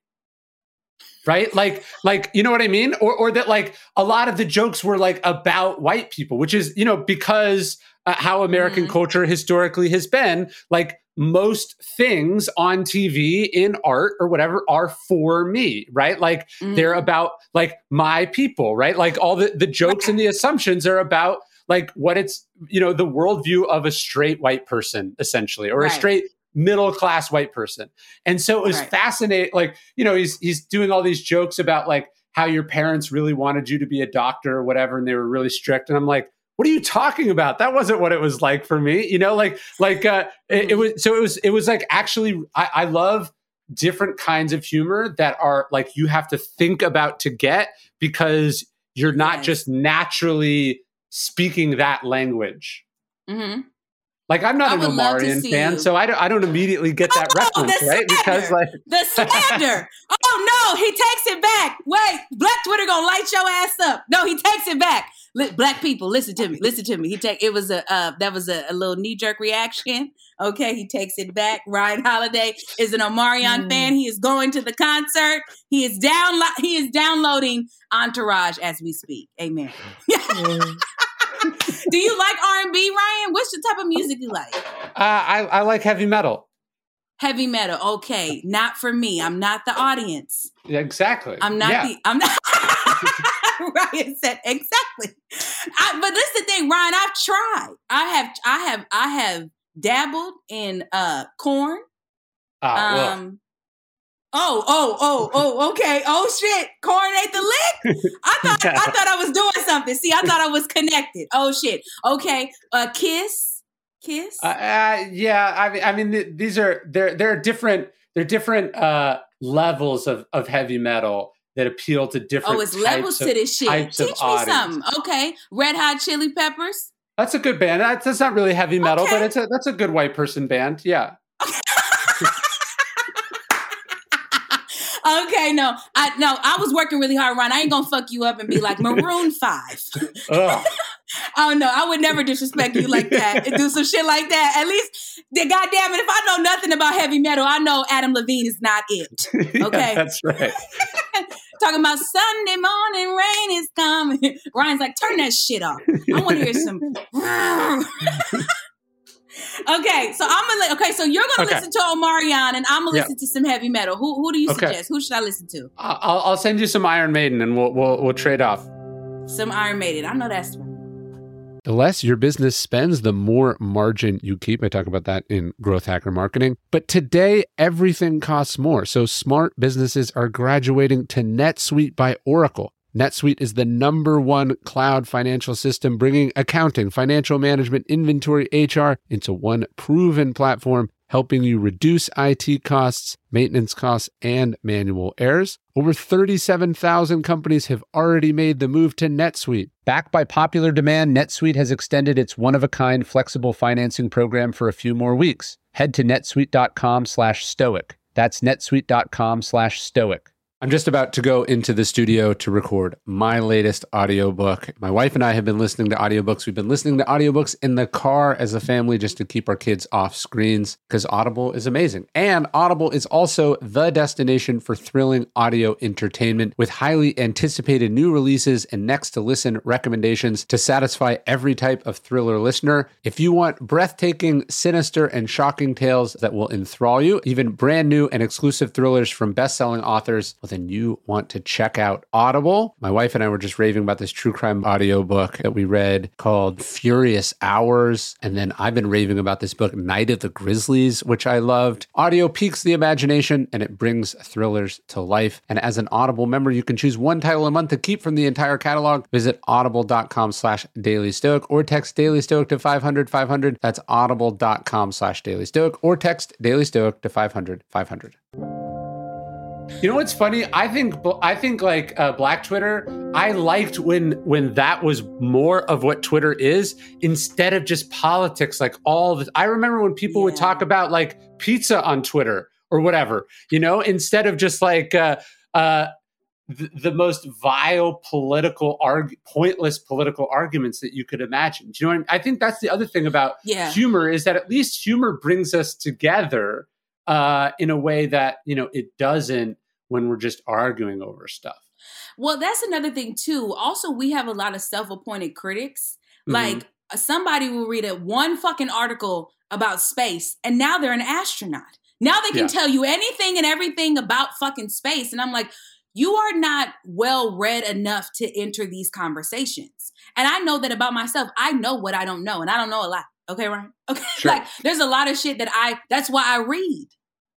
right like like you know what i mean or or that like a lot of the jokes were like about white people which is you know because uh, how American mm-hmm. culture historically has been. Like most things on TV, in art, or whatever are for me, right? Like mm-hmm. they're about like my people, right? Like all the, the jokes and the assumptions are about like what it's, you know, the worldview of a straight white person, essentially, or right. a straight middle class white person. And so it was right. fascinating. Like, you know, he's he's doing all these jokes about like how your parents really wanted you to be a doctor or whatever, and they were really strict. And I'm like, what are you talking about? That wasn't what it was like for me. You know, like like uh, it, it was. So it was. It was like actually. I, I love different kinds of humor that are like you have to think about to get because you're not yes. just naturally speaking that language. Mm-hmm. Like I'm not an Omarion fan, so I don't I don't immediately get that oh, reference, right? Because like the slander. oh no, he takes it back. Wait, Black Twitter gonna light your ass up. No, he takes it back. Black people, listen to me. Listen to me. He take it was a uh, that was a, a little knee jerk reaction. Okay, he takes it back. Ryan Holiday is an Omarion mm. fan. He is going to the concert. He is down. He is downloading Entourage as we speak. Amen. mm. Do you like R and B, Ryan? What's the type of music you like? Uh, I I like heavy metal. Heavy metal, okay, not for me. I'm not the audience. Exactly. I'm not yeah. the. I'm not. Ryan said exactly. I, but this is the thing, Ryan. I've tried. I have. I have. I have dabbled in uh Korn. Uh, um, Oh, oh, oh, oh, okay. Oh shit. Korn ate the lick. I thought I thought I was doing something. See, I thought I was connected. Oh shit. Okay. Uh Kiss. Kiss. Uh, uh, yeah, I mean I mean th- these are they're they're different they're different uh levels of of heavy metal that appeal to different Oh, it's levels of, to this shit. Teach me audience. something. Okay. Red Hot Chili Peppers. That's a good band. That's, that's not really heavy metal, okay. but it's a that's a good white person band. Yeah. okay, no, I no, I was working really hard, Ron. I ain't gonna fuck you up and be like Maroon Five. oh no, I would never disrespect you like that and do some shit like that. At least, the goddamn it, if I know nothing about heavy metal, I know Adam Levine is not it. Okay, yeah, that's right. Talking about Sunday morning rain is coming. Ryan's like, turn that shit off. I want to hear some okay, so I'm gonna okay. So you're gonna okay. listen to Omarion, and I'm gonna listen to some heavy metal. Who who do you okay. suggest? Who should I listen to? I'll, I'll send you some Iron Maiden, and we'll we'll, we'll trade off. Some Iron Maiden. I know that's. The less your business spends, the more margin you keep. I talk about that in Growth Hacker Marketing. But today, everything costs more. So smart businesses are graduating to NetSuite by Oracle. NetSuite is the number one cloud financial system, bringing accounting, financial management, inventory, HR into one proven platform helping you reduce IT costs, maintenance costs, and manual errors. Over 37,000 companies have already made the move to NetSuite. Backed by popular demand, NetSuite has extended its one-of-a-kind flexible financing program for a few more weeks. Head to netsuite.com/stoic. That's netsuite.com/stoic. I'm just about to go into the studio to record my latest audiobook. My wife and I have been listening to audiobooks. We've been listening to audiobooks in the car as a family just to keep our kids off screens because Audible is amazing. And Audible is also the destination for thrilling audio entertainment with highly anticipated new releases and next to listen recommendations to satisfy every type of thriller listener. If you want breathtaking, sinister, and shocking tales that will enthrall you, even brand new and exclusive thrillers from best selling authors, well, then you want to check out Audible. My wife and I were just raving about this true crime audiobook that we read called Furious Hours. And then I've been raving about this book, Night of the Grizzlies, which I loved. Audio piques the imagination and it brings thrillers to life. And as an Audible member, you can choose one title a month to keep from the entire catalog. Visit audible.com slash daily stoic or text daily stoic to 500 500. That's audible.com slash daily stoic or text daily stoic to 500 500. You know what's funny? I think I think like uh, Black Twitter. I liked when when that was more of what Twitter is instead of just politics. Like all the, I remember when people yeah. would talk about like pizza on Twitter or whatever. You know, instead of just like. Uh, uh, the, the most vile political arg- pointless political arguments that you could imagine. Do you know what I mean? I think that's the other thing about yeah. humor is that at least humor brings us together uh, in a way that you know it doesn't when we're just arguing over stuff. Well, that's another thing too. Also, we have a lot of self-appointed critics. Mm-hmm. Like somebody will read a one fucking article about space, and now they're an astronaut. Now they can yeah. tell you anything and everything about fucking space, and I'm like. You are not well read enough to enter these conversations. And I know that about myself. I know what I don't know, and I don't know a lot. Okay, Ryan? Okay. Sure. like there's a lot of shit that I that's why I read.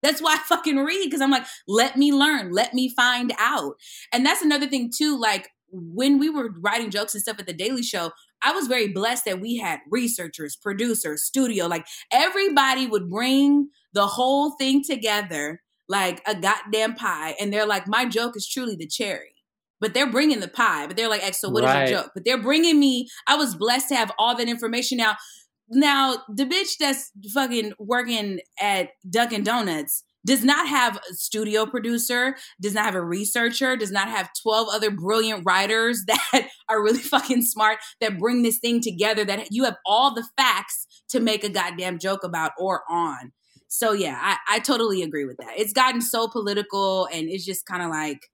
That's why I fucking read because I'm like, let me learn, let me find out. And that's another thing too. Like when we were writing jokes and stuff at the Daily Show, I was very blessed that we had researchers, producers, studio, like everybody would bring the whole thing together like a goddamn pie. And they're like, my joke is truly the cherry. But they're bringing the pie. But they're like, so what right. is your joke? But they're bringing me, I was blessed to have all that information. Now, now, the bitch that's fucking working at Dunkin' Donuts does not have a studio producer, does not have a researcher, does not have 12 other brilliant writers that are really fucking smart that bring this thing together, that you have all the facts to make a goddamn joke about or on. So, yeah, I, I totally agree with that. It's gotten so political and it's just kind of like,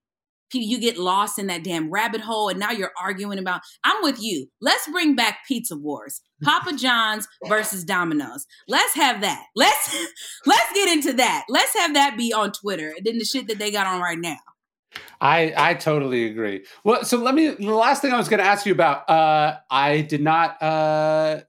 you get lost in that damn rabbit hole and now you're arguing about i'm with you let's bring back pizza wars papa john's versus domino's let's have that let's let's get into that let's have that be on twitter and then the shit that they got on right now I I totally agree. Well, so let me. The last thing I was going to ask you about. Uh, I did not. Uh,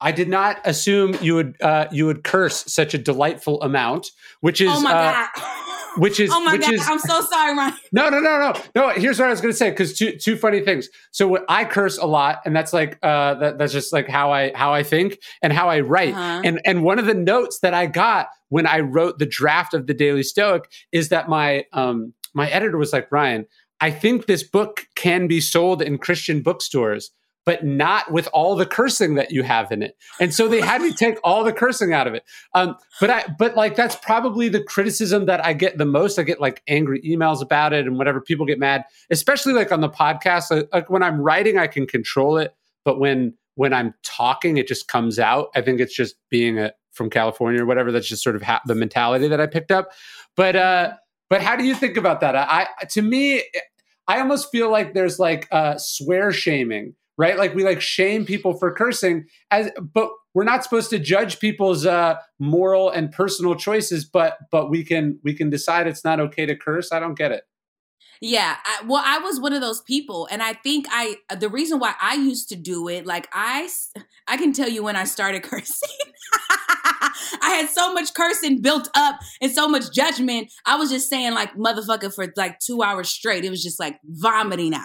I did not assume you would. Uh, you would curse such a delightful amount, which is. Oh my uh, god which is oh my god is, i'm so sorry ryan. No no no no. No here's what i was going to say because two two funny things. So i curse a lot and that's like uh that, that's just like how i how i think and how i write. Uh-huh. and and one of the notes that i got when i wrote the draft of the daily stoic is that my um my editor was like ryan i think this book can be sold in christian bookstores but not with all the cursing that you have in it. And so they had me take all the cursing out of it. Um, but I, but like that's probably the criticism that I get the most. I get like angry emails about it and whatever. People get mad, especially like on the podcast. Like, like when I'm writing, I can control it, but when when I'm talking, it just comes out. I think it's just being a from California or whatever. That's just sort of ha- the mentality that I picked up. But uh, but how do you think about that? I, I to me, I almost feel like there's like uh, swear shaming right? Like we like shame people for cursing as but we're not supposed to judge people's uh, moral and personal choices, but but we can we can decide it's not okay to curse. I don't get it. Yeah, I, well, I was one of those people, and I think I the reason why I used to do it, like I, I can tell you when I started cursing. I had so much cursing built up and so much judgment. I was just saying like motherfucker for like two hours straight. It was just like vomiting out.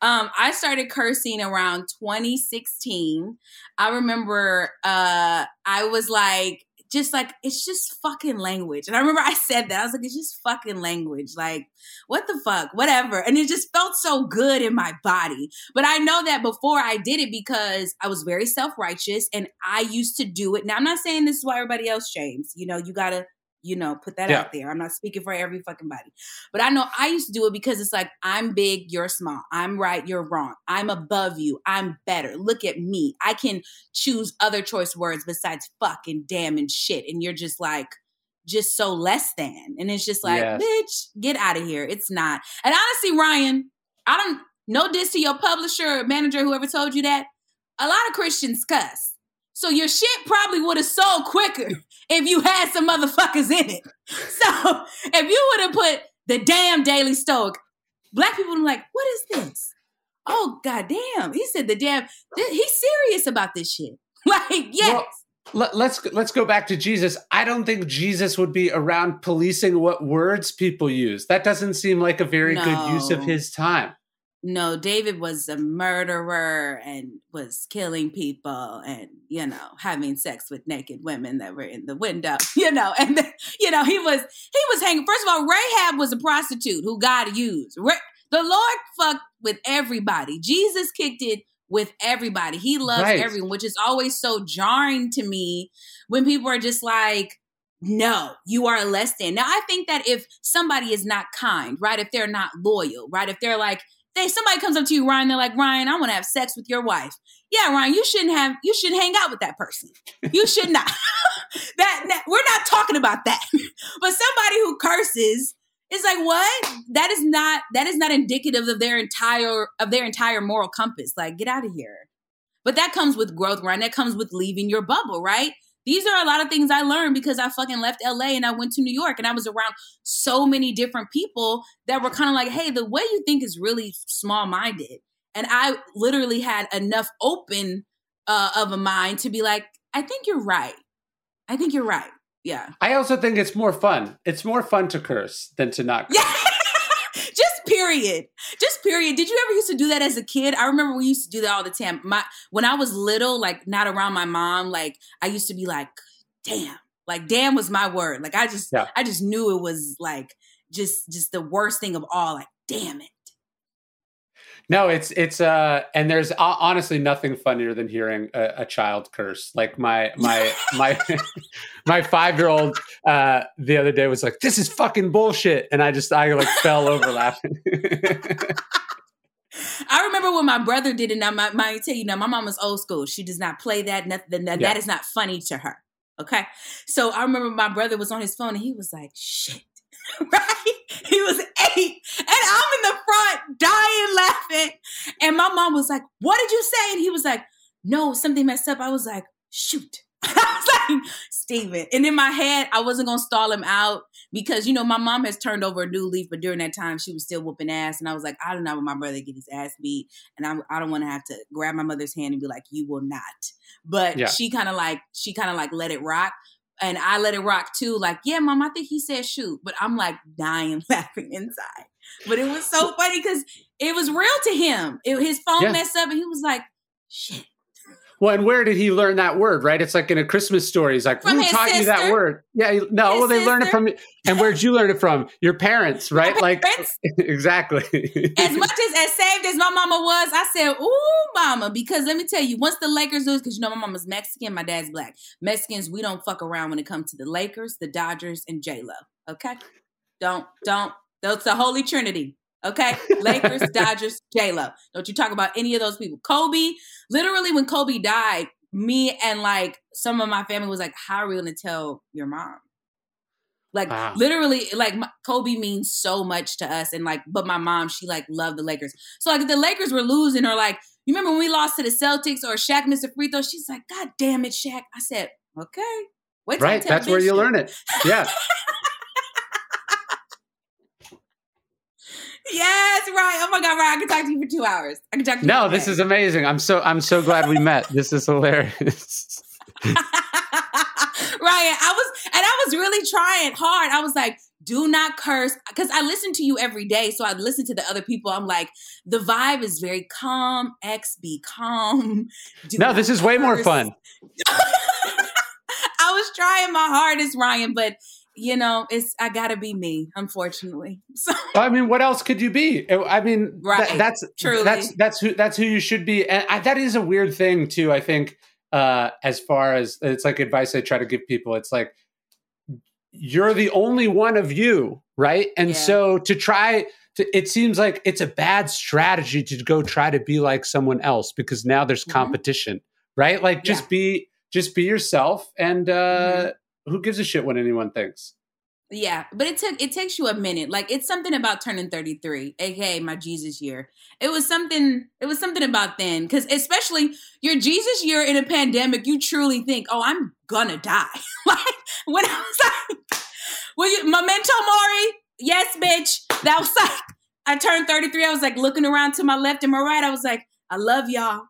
Um, I started cursing around 2016. I remember uh, I was like just like it's just fucking language. And I remember I said that. I was like, it's just fucking language. Like, what the fuck? Whatever. And it just felt so good in my body. But I know that before I did it because I was very self-righteous and I used to do it. Now I'm not saying this is why everybody else shames. You know, you gotta you know, put that yeah. out there. I'm not speaking for every fucking body. But I know I used to do it because it's like, I'm big, you're small. I'm right, you're wrong. I'm above you. I'm better. Look at me. I can choose other choice words besides fuck and damn and shit. And you're just like, just so less than. And it's just like, yes. bitch, get out of here. It's not. And honestly, Ryan, I don't know this to your publisher, manager, whoever told you that. A lot of Christians cuss. So your shit probably would have sold quicker if you had some motherfuckers in it. So if you would have put the damn Daily Stoic, black people would be like, what is this? Oh goddamn. He said the damn he's serious about this shit. Like, yes. Well, let, let's let's go back to Jesus. I don't think Jesus would be around policing what words people use. That doesn't seem like a very no. good use of his time no, David was a murderer and was killing people and, you know, having sex with naked women that were in the window, you know, and, the, you know, he was, he was hanging. First of all, Rahab was a prostitute who God used. The Lord fucked with everybody. Jesus kicked it with everybody. He loves right. everyone, which is always so jarring to me when people are just like, no, you are less than. Now, I think that if somebody is not kind, right? If they're not loyal, right? If they're like, they somebody comes up to you, Ryan, they're like, Ryan, I want to have sex with your wife. Yeah, Ryan, you shouldn't have, you should hang out with that person. You should not. that, that, we're not talking about that. but somebody who curses is like, what? That is not that is not indicative of their entire of their entire moral compass. Like, get out of here. But that comes with growth, Ryan. That comes with leaving your bubble, right? These are a lot of things I learned because I fucking left LA and I went to New York and I was around so many different people that were kind of like, hey, the way you think is really small minded. And I literally had enough open uh, of a mind to be like, I think you're right. I think you're right. Yeah. I also think it's more fun. It's more fun to curse than to not curse. Just period. Just period. Did you ever used to do that as a kid? I remember we used to do that all the time. My when I was little, like not around my mom, like I used to be like, damn. Like damn was my word. Like I just yeah. I just knew it was like just just the worst thing of all. Like, damn it. No, it's it's uh, and there's uh, honestly nothing funnier than hearing a, a child curse. Like my my my my five year old uh, the other day was like, "This is fucking bullshit," and I just I like fell over laughing. I remember when my brother did it. Now, my, my tell you now, my mom was old school. She does not play that. Nothing. That, yeah. that is not funny to her. Okay, so I remember my brother was on his phone and he was like, "Shit." right? He was eight, and I'm in the front dying laughing. And my mom was like, What did you say? And he was like, No, something messed up. I was like, Shoot. I was like, Steven. And in my head, I wasn't going to stall him out because, you know, my mom has turned over a new leaf, but during that time, she was still whooping ass. And I was like, I don't know want my brother get his ass beat. And I, I don't want to have to grab my mother's hand and be like, You will not. But yeah. she kind of like, she kind of like let it rock and I let it rock too. Like, yeah, mom, I think he said shoot, but I'm like dying laughing inside. But it was so funny because it was real to him. It, his phone yeah. messed up, and he was like, shit. Well, and where did he learn that word? Right? It's like in a Christmas story. He's like, from "Who taught sister. you that word?" Yeah, no. His well, they sister. learned it from. And where'd you learn it from? Your parents, right? Like exactly. as much as as saved as my mama was, I said, "Ooh, mama," because let me tell you, once the Lakers lose, because you know my mama's Mexican, my dad's black. Mexicans, we don't fuck around when it comes to the Lakers, the Dodgers, and J Lo. Okay, don't don't. That's the holy trinity. Okay, Lakers, Dodgers, J Lo. Don't you talk about any of those people. Kobe, literally, when Kobe died, me and like some of my family was like, "How are we going to tell your mom?" Like wow. literally, like Kobe means so much to us, and like, but my mom, she like loved the Lakers. So like, if the Lakers were losing, or like, you remember when we lost to the Celtics, or Shaq missed a free throw, she's like, "God damn it, Shaq!" I said, "Okay, wait." Right, that's where you learn it. Yeah. Yes, right. Oh my god, right. I can talk to you for two hours. I can talk to you. No, this is amazing. I'm so I'm so glad we met. This is hilarious. Ryan, I was and I was really trying hard. I was like, do not curse because I listen to you every day. So I listen to the other people. I'm like, the vibe is very calm. X be calm. Do no, this is curse. way more fun. I was trying my hardest, Ryan, but you know, it's I gotta be me, unfortunately. So I mean, what else could you be? I mean, right. That, that's Truly. that's that's who that's who you should be, and I, that is a weird thing too. I think uh, as far as it's like advice I try to give people, it's like you're the only one of you, right? And yeah. so to try to, it seems like it's a bad strategy to go try to be like someone else because now there's mm-hmm. competition, mm-hmm. right? Like just yeah. be just be yourself and uh mm-hmm who gives a shit what anyone thinks? Yeah, but it took it takes you a minute. Like it's something about turning 33, aka my Jesus year. It was something it was something about then cuz especially your Jesus year in a pandemic, you truly think, "Oh, I'm gonna die." like when I was like "Will you, memento mori? Yes, bitch. That was like I turned 33. I was like looking around to my left and my right. I was like, "I love y'all.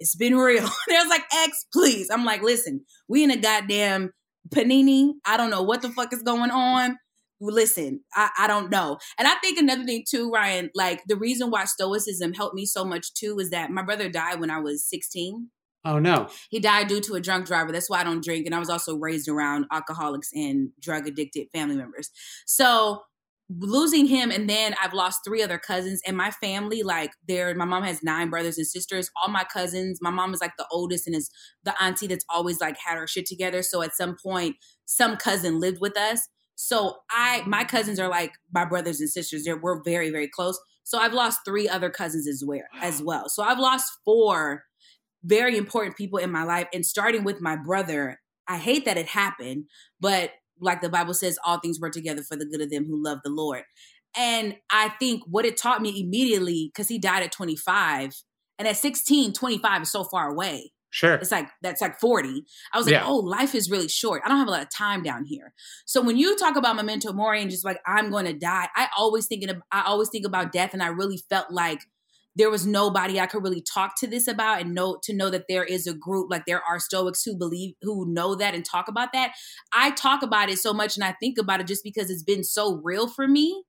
It's been real." There's like, "X, please." I'm like, "Listen, we in a goddamn Panini. I don't know what the fuck is going on. Listen, I, I don't know. And I think another thing too, Ryan, like the reason why Stoicism helped me so much too is that my brother died when I was 16. Oh no. He died due to a drunk driver. That's why I don't drink. And I was also raised around alcoholics and drug addicted family members. So losing him and then I've lost three other cousins and my family like there my mom has nine brothers and sisters. All my cousins my mom is like the oldest and is the auntie that's always like had her shit together. So at some point some cousin lived with us. So I my cousins are like my brothers and sisters. They're, we're very very close. So I've lost three other cousins as well as well. So I've lost four very important people in my life. And starting with my brother I hate that it happened but like the Bible says, all things work together for the good of them who love the Lord. And I think what it taught me immediately, because he died at 25, and at 16, 25 is so far away. Sure. It's like that's like 40. I was like, yeah. oh, life is really short. I don't have a lot of time down here. So when you talk about memento mori and just like I'm going to die, I always thinking of, I always think about death and I really felt like there was nobody I could really talk to this about and know to know that there is a group like there are Stoics who believe who know that and talk about that. I talk about it so much and I think about it just because it's been so real for me.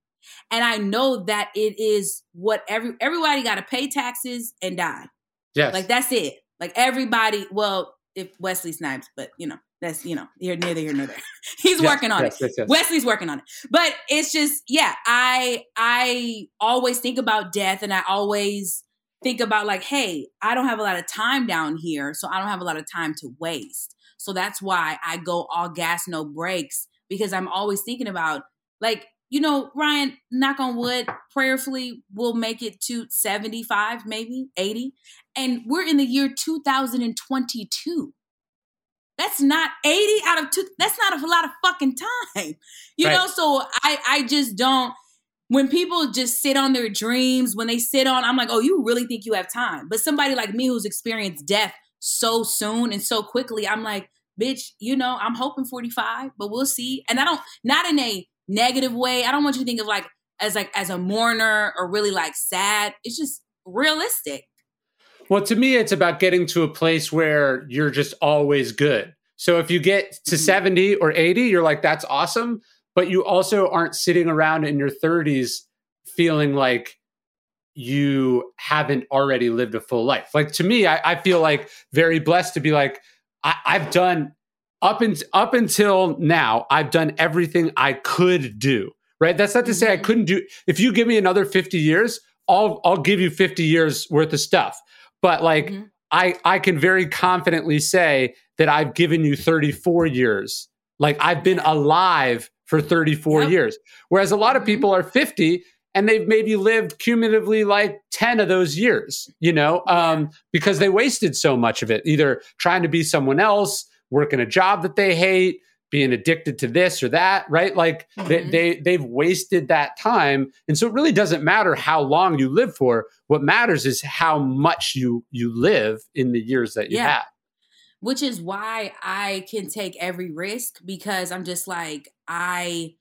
And I know that it is what every everybody got to pay taxes and die. Yes. Like that's it. Like everybody, well, if Wesley Snipes, but you know, that's you know, you're neither here nor there. He's yes, working on yes, it. Yes, Wesley's working on it. But it's just, yeah, I I always think about death and I always think about like, hey, I don't have a lot of time down here, so I don't have a lot of time to waste. So that's why I go all gas, no breaks, because I'm always thinking about like, you know, Ryan, knock on wood, prayerfully, we'll make it to 75, maybe 80. And we're in the year 2022. That's not 80 out of two. That's not a lot of fucking time. You right. know, so I I just don't when people just sit on their dreams, when they sit on, I'm like, oh, you really think you have time. But somebody like me who's experienced death so soon and so quickly, I'm like, bitch, you know, I'm hoping 45, but we'll see. And I don't not in a negative way. I don't want you to think of like as like as a mourner or really like sad. It's just realistic. Well, to me, it's about getting to a place where you're just always good. So if you get to mm-hmm. 70 or 80, you're like, that's awesome. But you also aren't sitting around in your 30s feeling like you haven't already lived a full life. Like to me, I, I feel like very blessed to be like, I, have done up and up until now, I've done everything I could do. Right. That's not to say I mm-hmm. couldn't do. If you give me another 50 years, I'll I'll give you 50 years worth of stuff. But like mm-hmm. I I can very confidently say that I've given you 34 years. Like I've been alive for 34 yep. years. Whereas a lot of mm-hmm. people are 50 and they've maybe lived cumulatively like 10 of those years, you know, um, because they wasted so much of it, either trying to be someone else, working a job that they hate, being addicted to this or that, right? Like mm-hmm. they, they they've wasted that time, and so it really doesn't matter how long you live for. What matters is how much you you live in the years that you yeah. have. Which is why I can take every risk because I'm just like I.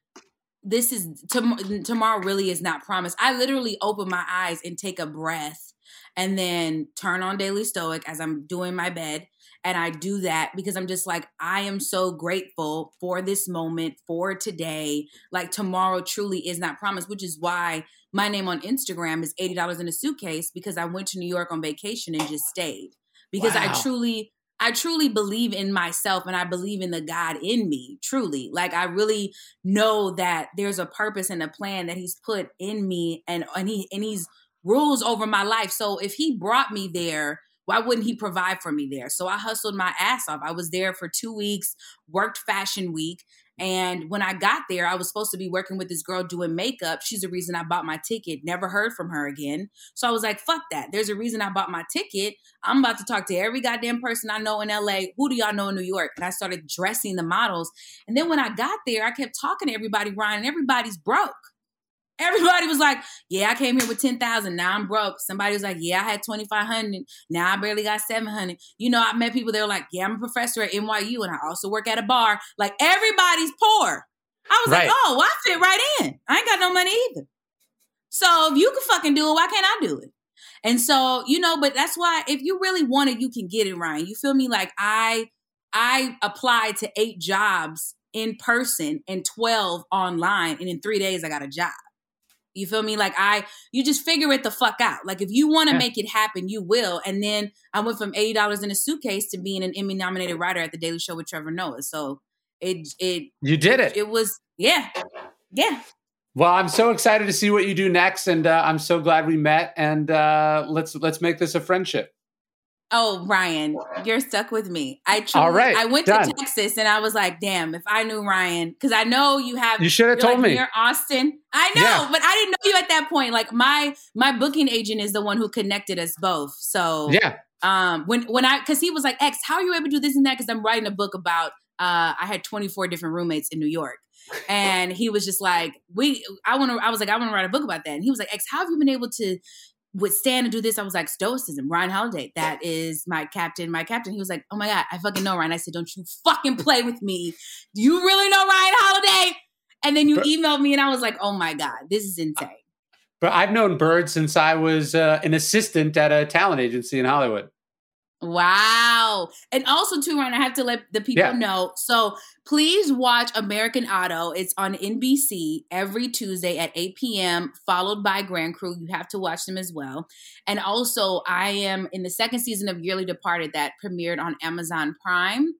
This is tom- tomorrow. Really is not promised. I literally open my eyes and take a breath, and then turn on Daily Stoic as I'm doing my bed and I do that because I'm just like, I am so grateful for this moment, for today. Like tomorrow truly is not promised, which is why my name on Instagram is $80 in a suitcase because I went to New York on vacation and just stayed. Because wow. I truly I truly believe in myself and I believe in the God in me, truly. Like I really know that there's a purpose and a plan that he's put in me and and he and he's rules over my life. So if he brought me there, why wouldn't he provide for me there? So I hustled my ass off. I was there for 2 weeks, worked fashion week, and when I got there, I was supposed to be working with this girl doing makeup. She's the reason I bought my ticket. Never heard from her again. So I was like, fuck that. There's a reason I bought my ticket. I'm about to talk to every goddamn person I know in LA. Who do y'all know in New York? And I started dressing the models. And then when I got there, I kept talking to everybody, Ryan, and everybody's broke. Everybody was like, "Yeah, I came here with ten thousand. Now I'm broke." Somebody was like, "Yeah, I had twenty five hundred. Now I barely got seven hundred. You know, I met people. They were like, "Yeah, I'm a professor at NYU, and I also work at a bar." Like everybody's poor. I was right. like, "Oh, well, I fit right in. I ain't got no money either." So if you can fucking do it, why can't I do it? And so you know, but that's why if you really want it, you can get it, Ryan. You feel me? Like I, I applied to eight jobs in person and twelve online, and in three days I got a job. You feel me? Like I, you just figure it the fuck out. Like if you want to yeah. make it happen, you will. And then I went from eighty dollars in a suitcase to being an Emmy nominated writer at the Daily Show with Trevor Noah. So it, it, you did it. It was, yeah, yeah. Well, I'm so excited to see what you do next, and uh, I'm so glad we met. And uh, let's let's make this a friendship. Oh, Ryan, you're stuck with me. I truly, All right, I went done. to Texas and I was like, damn, if I knew Ryan, because I know you have. You should have told like me. Near Austin, I know, yeah. but I didn't know you at that point. Like my my booking agent is the one who connected us both. So yeah, um, when when I because he was like, X, how are you able to do this and that? Because I'm writing a book about. Uh, I had 24 different roommates in New York, and he was just like, "We, I want to." I was like, "I want to write a book about that." And he was like, "X, how have you been able to withstand and do this. I was like, stoicism, Ryan Holiday. That is my captain, my captain. He was like, oh my God, I fucking know Ryan. I said, don't you fucking play with me. Do you really know Ryan Holiday? And then you but, emailed me and I was like, oh my God, this is insane. But I've known Byrd since I was uh, an assistant at a talent agency in Hollywood. Wow. And also, too, Ryan, I have to let the people yeah. know. So please watch American Auto. It's on NBC every Tuesday at 8 p.m., followed by Grand Crew. You have to watch them as well. And also, I am in the second season of Yearly Departed that premiered on Amazon Prime.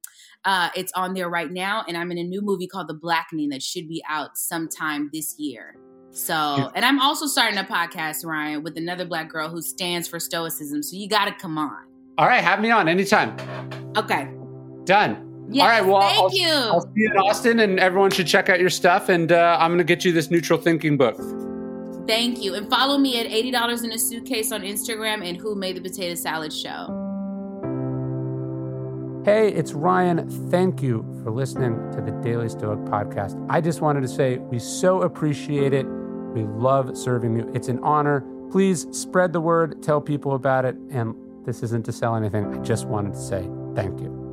Uh, it's on there right now. And I'm in a new movie called The Blackening that should be out sometime this year. So, and I'm also starting a podcast, Ryan, with another black girl who stands for stoicism. So you got to come on. All right, have me on anytime. Okay. Done. Yes, All right, well, thank I'll, you. I'll see you in Austin, and everyone should check out your stuff. And uh, I'm going to get you this neutral thinking book. Thank you. And follow me at $80 in a suitcase on Instagram and Who Made the Potato Salad Show. Hey, it's Ryan. Thank you for listening to the Daily Stoic podcast. I just wanted to say we so appreciate it. We love serving you. It's an honor. Please spread the word, tell people about it, and this isn't to sell anything. I just wanted to say thank you.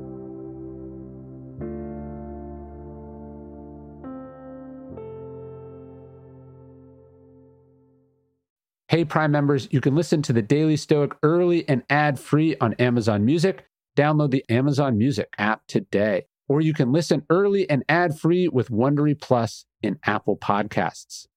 Hey, Prime members, you can listen to the Daily Stoic early and ad free on Amazon Music. Download the Amazon Music app today. Or you can listen early and ad free with Wondery Plus in Apple Podcasts.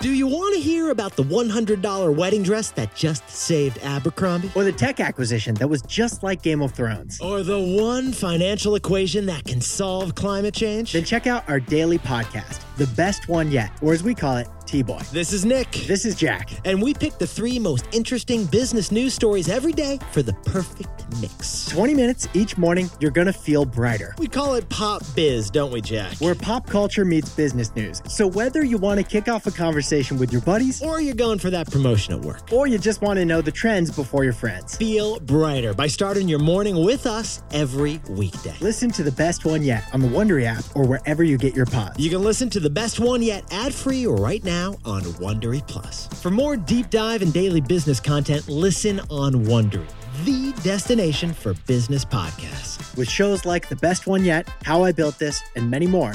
Do you want to hear about the $100 wedding dress that just saved Abercrombie? Or the tech acquisition that was just like Game of Thrones? Or the one financial equation that can solve climate change? Then check out our daily podcast, The Best One Yet, or as we call it, TBOY. This is Nick. This is Jack. And we pick the three most interesting business news stories every day for the perfect mix. 20 minutes each morning, you're going to feel brighter. We call it Pop Biz, don't we, Jack? Where pop culture meets business news. So whether you want to kick off a conversation with your buddies, or you're going for that promotion at work, or you just want to know the trends before your friends, feel brighter by starting your morning with us every weekday. Listen to the best one yet on the Wondery app or wherever you get your pods. You can listen to the best one yet ad free right now now on Wondery Plus. For more deep dive and daily business content, listen on Wondery, the destination for business podcasts. With shows like The Best One Yet, How I Built This, and many more,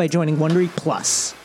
by joining Wondery Plus.